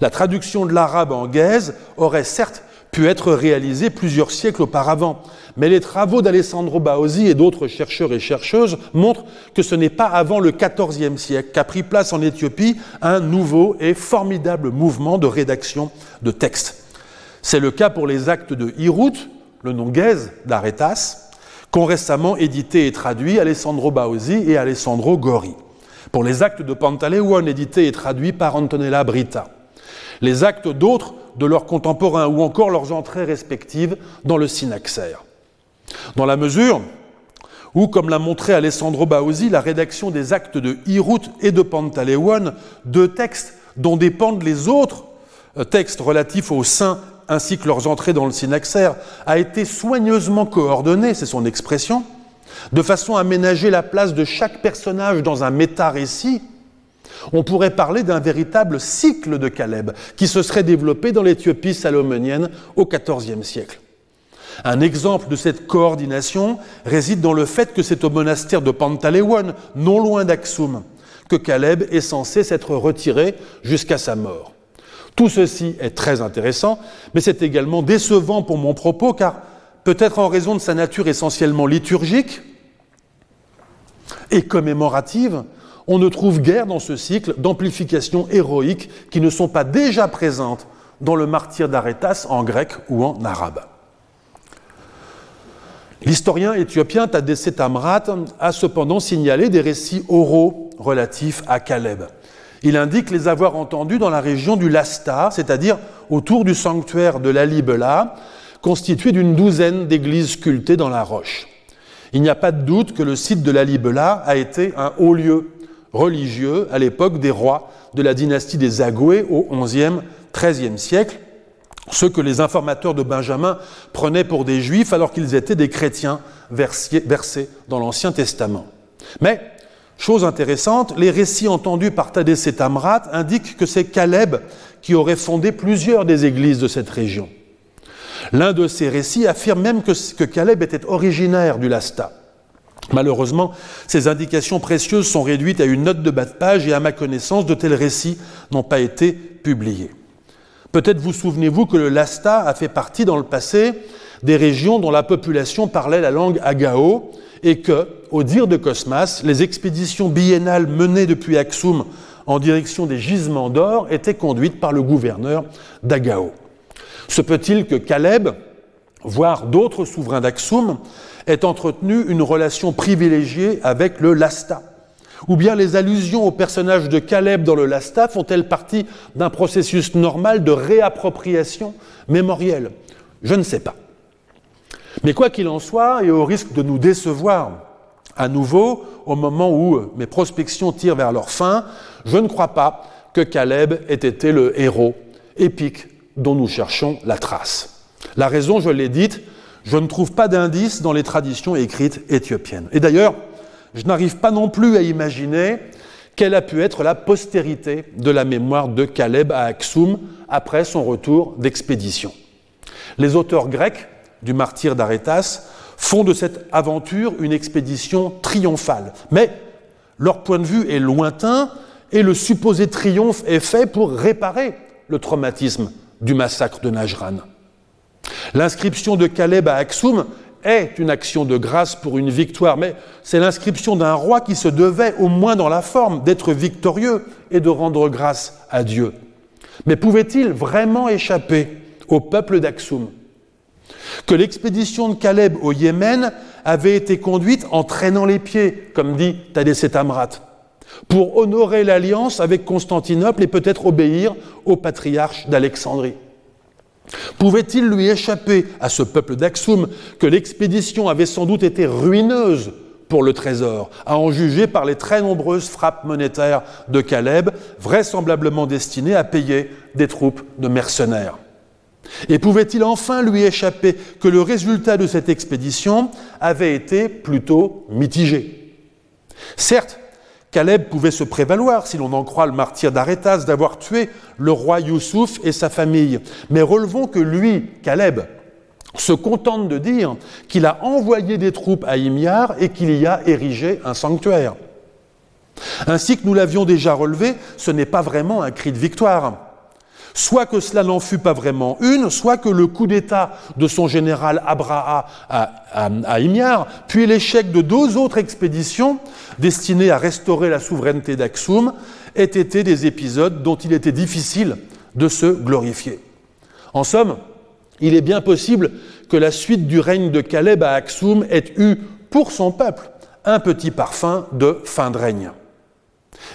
La traduction de l'arabe en Gaise aurait certes pu être réalisée plusieurs siècles auparavant, mais les travaux d'Alessandro Baosi et d'autres chercheurs et chercheuses montrent que ce n'est pas avant le XIVe siècle qu'a pris place en Éthiopie un nouveau et formidable mouvement de rédaction de textes. C'est le cas pour les actes de Hirut, le nom gaze d'Aretas, qu'ont récemment édité et traduit Alessandro Baosi et Alessandro Gori. Pour les actes de Pantaleone édités et traduits par Antonella Brita. Les actes d'autres de leurs contemporains ou encore leurs entrées respectives dans le synaxaire. Dans la mesure où, comme l'a montré Alessandro Baosi, la rédaction des actes de Hirut et de Pantaleone, deux textes dont dépendent les autres euh, textes relatifs aux saints ainsi que leurs entrées dans le synaxaire, a été soigneusement coordonnée, c'est son expression, de façon à ménager la place de chaque personnage dans un méta-récit, on pourrait parler d'un véritable cycle de Caleb qui se serait développé dans l'Éthiopie salomonienne au XIVe siècle. Un exemple de cette coordination réside dans le fait que c'est au monastère de Pantaleon, non loin d'Aksum, que Caleb est censé s'être retiré jusqu'à sa mort. Tout ceci est très intéressant, mais c'est également décevant pour mon propos, car peut-être en raison de sa nature essentiellement liturgique et commémorative, on ne trouve guère dans ce cycle d'amplifications héroïques qui ne sont pas déjà présentes dans le martyr d'Arétas en grec ou en arabe. L'historien éthiopien Tadesse Tamrat a cependant signalé des récits oraux relatifs à Caleb. Il indique les avoir entendus dans la région du Lasta, c'est-à-dire autour du sanctuaire de l'Alibela, constitué d'une douzaine d'églises sculptées dans la roche. Il n'y a pas de doute que le site de l'Alibela a été un haut lieu religieux à l'époque des rois de la dynastie des Agoué au XIe, XIIIe siècle, ceux que les informateurs de Benjamin prenaient pour des juifs alors qu'ils étaient des chrétiens versés dans l'Ancien Testament. Mais Chose intéressante, les récits entendus par Tadesse et Tamrat indiquent que c'est Caleb qui aurait fondé plusieurs des églises de cette région. L'un de ces récits affirme même que, Caleb était originaire du Lasta. Malheureusement, ces indications précieuses sont réduites à une note de bas de page et à ma connaissance, de tels récits n'ont pas été publiés. Peut-être vous souvenez-vous que le Lasta a fait partie dans le passé des régions dont la population parlait la langue agao et que, au dire de Cosmas, les expéditions biennales menées depuis Aksum en direction des gisements d'or étaient conduites par le gouverneur d'Agao. Se peut-il que Caleb, voire d'autres souverains d'Aksum, aient entretenu une relation privilégiée avec le Lasta Ou bien les allusions au personnage de Caleb dans le Lasta font-elles partie d'un processus normal de réappropriation mémorielle? Je ne sais pas. Mais quoi qu'il en soit, et au risque de nous décevoir à nouveau au moment où euh, mes prospections tirent vers leur fin, je ne crois pas que Caleb ait été le héros épique dont nous cherchons la trace. La raison, je l'ai dite, je ne trouve pas d'indice dans les traditions écrites éthiopiennes. Et d'ailleurs, je n'arrive pas non plus à imaginer quelle a pu être la postérité de la mémoire de Caleb à Aksum après son retour d'expédition. Les auteurs grecs du martyr d'Arétas font de cette aventure une expédition triomphale. Mais leur point de vue est lointain et le supposé triomphe est fait pour réparer le traumatisme du massacre de Najran. L'inscription de Caleb à Aksum est une action de grâce pour une victoire, mais c'est l'inscription d'un roi qui se devait, au moins dans la forme, d'être victorieux et de rendre grâce à Dieu. Mais pouvait-il vraiment échapper au peuple d'Aksum? Que l'expédition de Caleb au Yémen avait été conduite en traînant les pieds, comme dit Tadesse Amrat, pour honorer l'alliance avec Constantinople et peut-être obéir au patriarche d'Alexandrie. Pouvait-il lui échapper à ce peuple d'Aksum que l'expédition avait sans doute été ruineuse pour le trésor, à en juger par les très nombreuses frappes monétaires de Caleb, vraisemblablement destinées à payer des troupes de mercenaires? Et pouvait-il enfin lui échapper que le résultat de cette expédition avait été plutôt mitigé? Certes, Caleb pouvait se prévaloir, si l'on en croit le martyr d'Arétas, d'avoir tué le roi Youssouf et sa famille. Mais relevons que lui, Caleb, se contente de dire qu'il a envoyé des troupes à Imiar et qu'il y a érigé un sanctuaire. Ainsi que nous l'avions déjà relevé, ce n'est pas vraiment un cri de victoire. Soit que cela n'en fut pas vraiment une, soit que le coup d'État de son général Abraha à, à, puis l'échec de deux autres expéditions destinées à restaurer la souveraineté d'Aksum, aient été des épisodes dont il était difficile de se glorifier. En somme, il est bien possible que la suite du règne de Caleb à Aksum ait eu pour son peuple un petit parfum de fin de règne.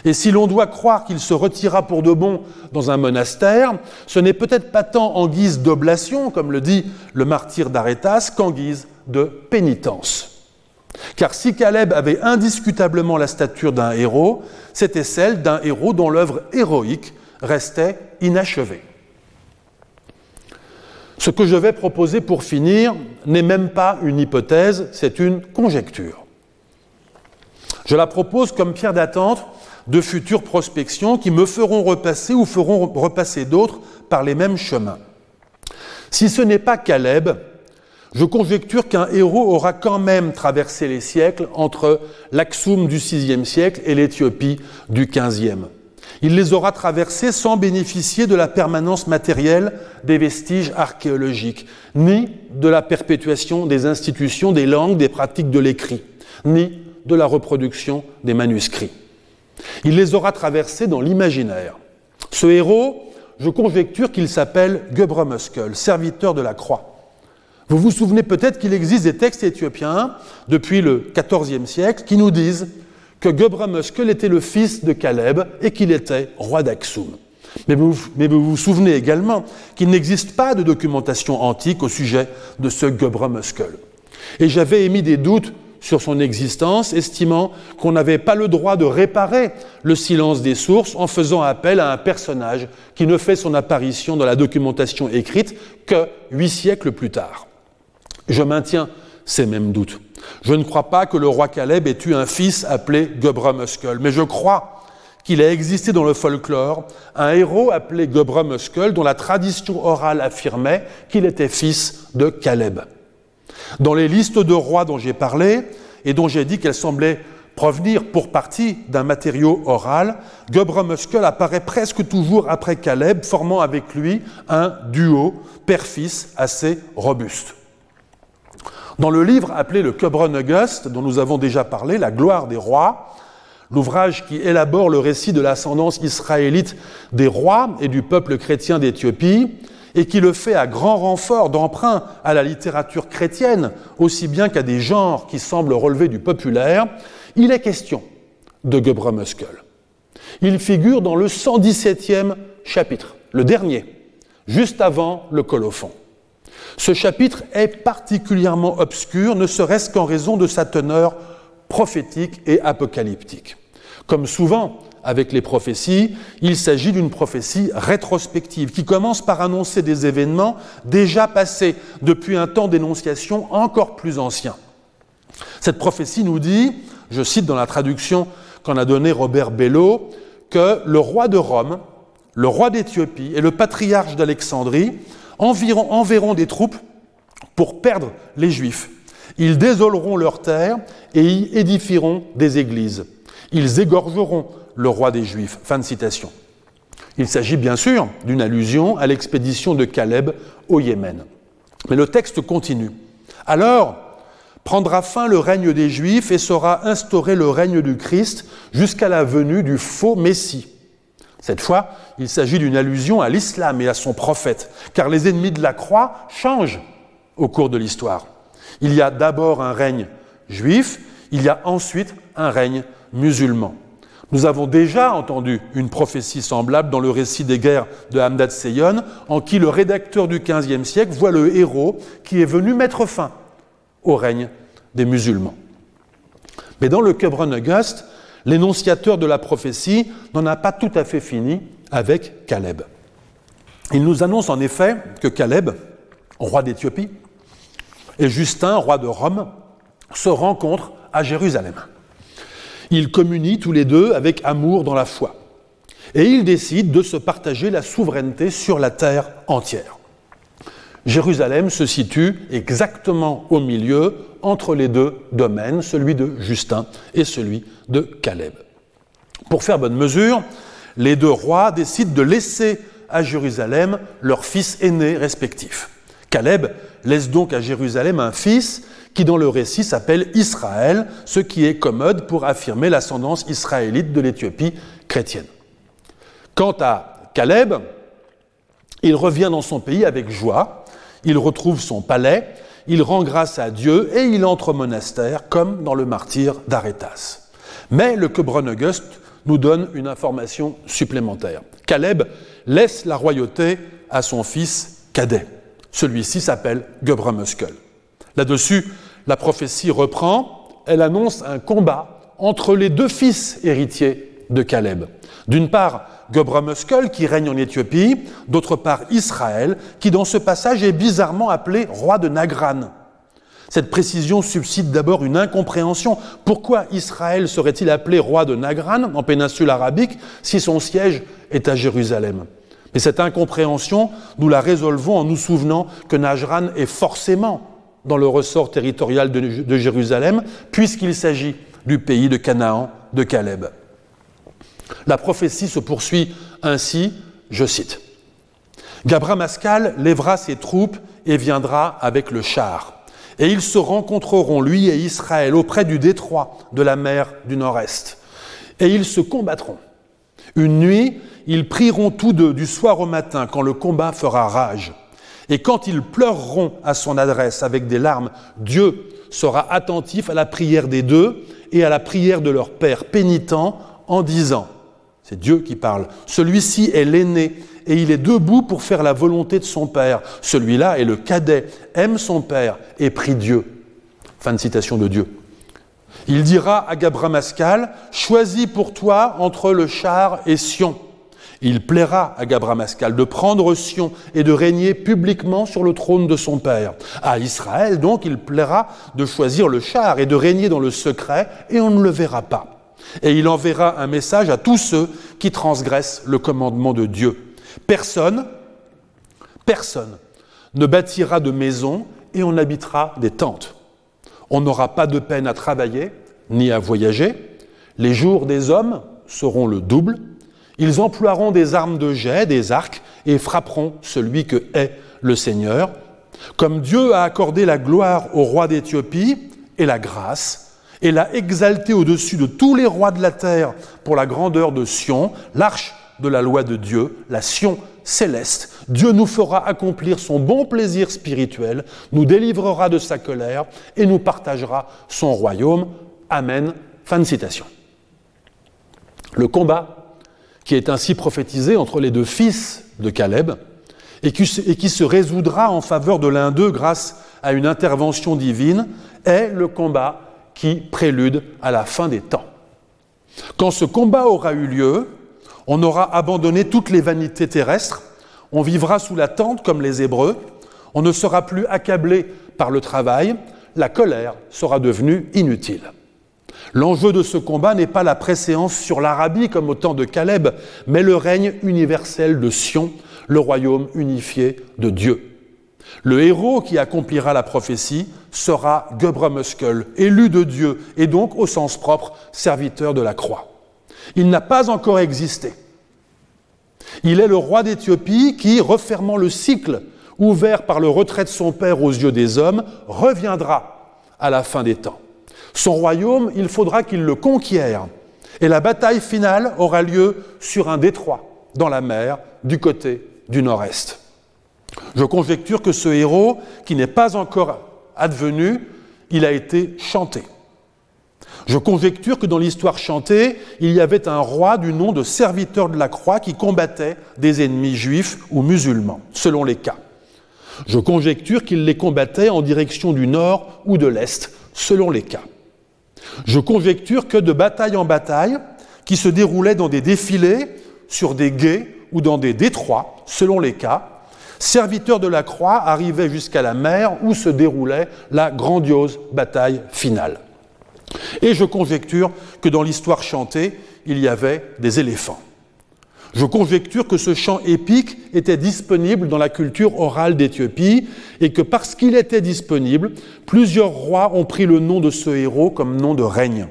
Et si l'on doit croire qu'il se retira pour de bon dans un monastère, ce n'est peut-être pas tant en guise d'oblation, comme le dit le martyr d'Arétas, qu'en guise de pénitence. Car si Caleb avait indiscutablement la stature d'un héros, c'était celle d'un héros dont l'œuvre héroïque restait inachevée. Ce que je vais proposer pour finir n'est même pas une hypothèse, c'est une conjecture. Je la propose comme pierre d'attente de futures prospections qui me feront repasser ou feront repasser d'autres par les mêmes chemins. Si ce n'est pas Caleb, je conjecture qu'un héros aura quand même traversé les siècles entre l'Aksum du VIe siècle et l'Éthiopie du XVe. Il les aura traversés sans bénéficier de la permanence matérielle des vestiges archéologiques, ni de la perpétuation des institutions, des langues, des pratiques de l'écrit, ni de la reproduction des manuscrits. Il les aura traversés dans l'imaginaire. Ce héros, je conjecture qu'il s'appelle Muskel, serviteur de la croix. Vous vous souvenez peut-être qu'il existe des textes éthiopiens depuis le XIVe siècle qui nous disent que Muskel était le fils de Caleb et qu'il était roi d'Aksum. Mais vous, vous souvenez également qu'il n'existe pas de documentation antique au sujet de ce Muskel. Et j'avais émis des doutes sur son existence, estimant qu'on n'avait pas le droit de réparer le silence des sources en faisant appel à un personnage qui ne fait son apparition dans la documentation écrite que huit siècles plus tard. Je maintiens ces mêmes doutes. Je ne crois pas que le roi Caleb ait eu un fils appelé Muskel, mais je crois qu'il a existé dans le folklore un héros appelé Muskel dont la tradition orale affirmait qu'il était fils de Caleb. Dans les listes de rois dont j'ai parlé, et dont j'ai dit qu'elles semblaient provenir pour partie d'un matériau oral, Muskel apparaît presque toujours après Caleb, formant avec lui un duo père-fils assez robuste. Dans le livre appelé le Cubron Auguste, dont nous avons déjà parlé, La gloire des rois, l'ouvrage qui élabore le récit de l'ascendance israélite des rois et du peuple chrétien d'Éthiopie, et qui le fait à grand renfort d'emprunt à la littérature chrétienne, aussi bien qu'à des genres qui semblent relever du populaire, il est question de Muskel. Il figure dans le 117e chapitre, le dernier, juste avant le colophon. Ce chapitre est particulièrement obscur, ne serait-ce qu'en raison de sa teneur prophétique et apocalyptique. Comme souvent avec les prophéties, il s'agit d'une prophétie rétrospective qui commence par annoncer des événements déjà passés depuis un temps d'énonciation encore plus ancien. Cette prophétie nous dit, je cite dans la traduction qu'en a donnée Robert Bello, que le roi de Rome, le roi d'Éthiopie et le patriarche d'Alexandrie enverront des troupes pour perdre les Juifs. Ils désoleront leurs terres et y édifieront des églises. Ils égorgeront le roi des Juifs. Fin de citation. Il s'agit bien sûr d'une allusion à l'expédition de Caleb au Yémen. Mais le texte continue. Alors prendra fin le règne des Juifs et sera instauré le règne du Christ jusqu'à la venue du faux Messie. Cette fois, il s'agit d'une allusion à l'islam et à son prophète, car les ennemis de la croix changent au cours de l'histoire. Il y a d'abord un règne juif, il y a ensuite un règne musulman. Nous avons déjà entendu une prophétie semblable dans le récit des guerres de Hamdad Seyon, en qui le rédacteur du XVe siècle voit le héros qui est venu mettre fin au règne des musulmans. Mais dans le Kebron Auguste, l'énonciateur de la prophétie n'en a pas tout à fait fini avec Caleb. Il nous annonce en effet que Caleb, roi d'Éthiopie, et Justin, roi de Rome, se rencontrent à Jérusalem. Ils communient tous les deux avec amour dans la foi. Et ils décident de se partager la souveraineté sur la terre entière. Jérusalem se situe exactement au milieu entre les deux domaines, celui de Justin et celui de Caleb. Pour faire bonne mesure, les deux rois décident de laisser à Jérusalem leurs fils aînés respectifs. Caleb laisse donc à Jérusalem un fils qui dans le récit s'appelle Israël, ce qui est commode pour affirmer l'ascendance israélite de l'Éthiopie chrétienne. Quant à Caleb, il revient dans son pays avec joie, il retrouve son palais, il rend grâce à Dieu et il entre au monastère comme dans le martyr d'Arétas. Mais le Quebron-Auguste nous donne une information supplémentaire. Caleb laisse la royauté à son fils cadet. Celui-ci s'appelle Gebremuskel. Là-dessus, la prophétie reprend, elle annonce un combat entre les deux fils héritiers de Caleb. D'une part, Gebremuskel qui règne en Éthiopie, d'autre part Israël qui dans ce passage est bizarrement appelé roi de Nagran. Cette précision suscite d'abord une incompréhension. Pourquoi Israël serait-il appelé roi de Nagran en péninsule arabique si son siège est à Jérusalem? Mais cette incompréhension, nous la résolvons en nous souvenant que Najran est forcément dans le ressort territorial de, Jérusalem, puisqu'il s'agit du pays de Canaan de Caleb. La prophétie se poursuit ainsi, je cite. Gabra Mascal lèvera ses troupes et viendra avec le char. Et ils se rencontreront, lui et Israël, auprès du détroit de la mer du Nord-Est. Et ils se combattront. Une nuit, ils prieront tous deux du soir au matin quand le combat fera rage. Et quand ils pleureront à son adresse avec des larmes, Dieu sera attentif à la prière des deux et à la prière de leur père pénitent en disant, c'est Dieu qui parle, celui-ci est l'aîné et il est debout pour faire la volonté de son père. Celui-là est le cadet, aime son père et prie Dieu. Fin de citation de Dieu. Il dira à Gabramascal, choisis pour toi entre le char et Sion. Il plaira à Gabramascal de prendre Sion et de régner publiquement sur le trône de son père. À Israël, donc, il plaira de choisir le char et de régner dans le secret, et on ne le verra pas. Et il enverra un message à tous ceux qui transgressent le commandement de Dieu. Personne, personne ne bâtira de maison et on habitera des tentes. On n'aura pas de peine à travailler ni à voyager. Les jours des hommes seront le double. Ils emploieront des armes de jet, des arcs, et frapperont celui que est le Seigneur. Comme Dieu a accordé la gloire au roi d'Éthiopie et la grâce, et l'a exalté au-dessus de tous les rois de la terre pour la grandeur de Sion, l'arche de la loi de Dieu, la Sion céleste. Dieu nous fera accomplir son bon plaisir spirituel, nous délivrera de sa colère et nous partagera son royaume. Amen. Fin de citation. Le combat qui est ainsi prophétisé entre les deux fils de Caleb et qui, se résoudra en faveur de l'un d'eux grâce à une intervention divine est le combat qui prélude à la fin des temps. Quand ce combat aura eu lieu, on aura abandonné toutes les vanités terrestres, on vivra sous la tente comme les Hébreux, on ne sera plus accablé par le travail, la colère sera devenue inutile. L'enjeu de ce combat n'est pas la préséance sur l'Arabie comme au temps de Caleb, mais le règne universel de Sion, le royaume unifié de Dieu. Le héros qui accomplira la prophétie sera Muskel, élu de Dieu et donc au sens propre serviteur de la croix. Il n'a pas encore existé. Il est le roi d'Éthiopie qui, refermant le cycle ouvert par le retrait de son père aux yeux des hommes, reviendra à la fin des temps. Son royaume, il faudra qu'il le conquiert. Et la bataille finale aura lieu sur un détroit, dans la mer, du côté du nord-est. Je conjecture que ce héros, qui n'est pas encore advenu, il a été chanté. Je conjecture que dans l'histoire chantée, il y avait un roi du nom de serviteur de la croix qui combattait des ennemis juifs ou musulmans, selon les cas. Je conjecture qu'il les combattait en direction du nord ou de l'est, selon les cas. Je conjecture que de bataille en bataille, qui se déroulaient dans des défilés, sur des guets ou dans des détroits, selon les cas, serviteurs de la croix arrivaient jusqu'à la mer où se déroulait la grandiose bataille finale. Et je conjecture que dans l'histoire chantée, il y avait des éléphants. Je conjecture que ce chant épique était disponible dans la culture orale d'Éthiopie et que parce qu'il était disponible, plusieurs rois ont pris le nom de ce héros comme nom de règne.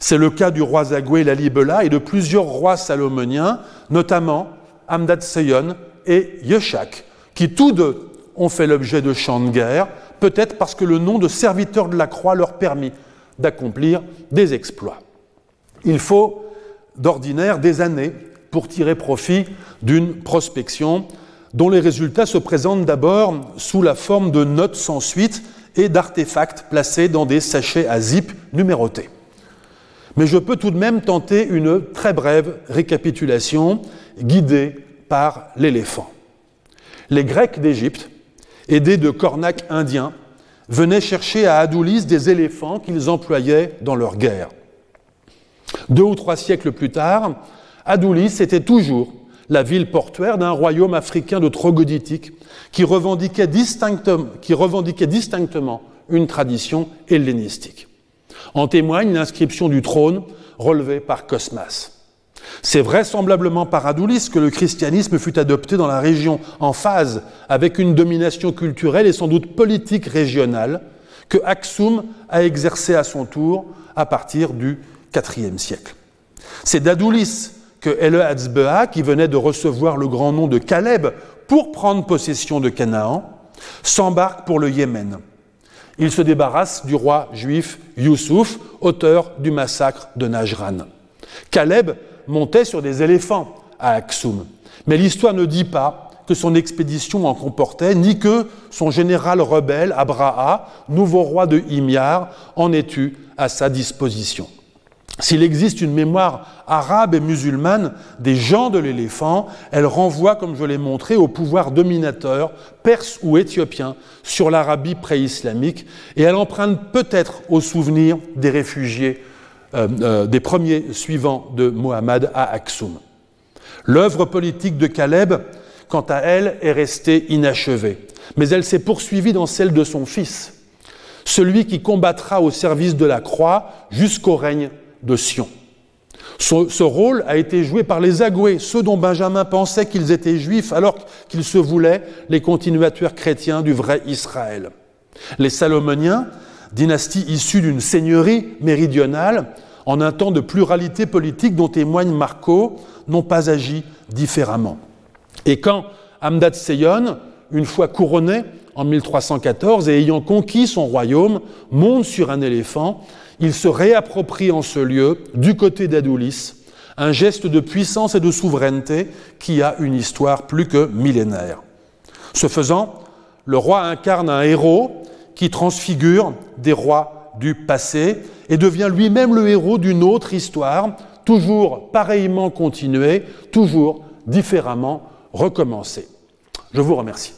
C'est le cas du roi Zagwe Lalibela et de plusieurs rois salomoniens, notamment Amdad Seyon et Yeshak, qui tous deux ont fait l'objet de chants de guerre, peut-être parce que le nom de serviteur de la croix leur permit d'accomplir des exploits. Il faut d'ordinaire des années pour tirer profit d'une prospection dont les résultats se présentent d'abord sous la forme de notes sans suite et d'artefacts placés dans des sachets à zip numérotés. Mais je peux tout de même tenter une très brève récapitulation guidée par l'éléphant. Les Grecs d'Égypte, aidés de cornacs indiens, venaient chercher à Adoulis des éléphants qu'ils employaient dans leur guerre. Deux ou trois siècles plus tard, Adoulis était toujours la ville portuaire d'un royaume africain de troglodytique qui revendiquait, distinctement, une tradition hellénistique. En témoigne l'inscription du trône relevée par Cosmas. C'est vraisemblablement par Adoulis que le christianisme fut adopté dans la région en phase avec une domination culturelle et sans doute politique régionale que Aksum a exercé à son tour à partir du IVe siècle. C'est d'Adoulis que Ele qui venait de recevoir le grand nom de Caleb pour prendre possession de Canaan, s'embarque pour le Yémen. Il se débarrasse du roi juif Youssouf, auteur du massacre de Najran. Caleb montait sur des éléphants à Aksum, mais l'histoire ne dit pas que son expédition en comportait, ni que son général rebelle, Abraha, nouveau roi de Himyar, en ait eu à sa disposition. S'il existe une mémoire arabe et musulmane des gens de l'éléphant, elle renvoie, comme je l'ai montré, au pouvoir dominateur perse ou éthiopien sur l'Arabie pré-islamique et elle emprunte peut-être au souvenir des réfugiés, euh, euh, des premiers suivants de Mohammed à Aksum. L'œuvre politique de Caleb, quant à elle, est restée inachevée, mais elle s'est poursuivie dans celle de son fils, celui qui combattra au service de la croix jusqu'au règne de Sion. Ce, rôle a été joué par les Agoués, ceux dont Benjamin pensait qu'ils étaient juifs alors qu'ils se voulaient les continuateurs chrétiens du vrai Israël. Les Salomoniens, dynastie issue d'une seigneurie méridionale, en un temps de pluralité politique dont témoigne Marco, n'ont pas agi différemment. Et quand Amdad Seyon, une fois couronné en 1314 et ayant conquis son royaume, monte sur un éléphant, il se réapproprie en ce lieu, du côté d'Adoulis, un geste de puissance et de souveraineté qui a une histoire plus que millénaire. Ce faisant, le roi incarne un héros qui transfigure des rois du passé et devient lui-même le héros d'une autre histoire, toujours pareillement continuée, toujours différemment recommencée. Je vous remercie.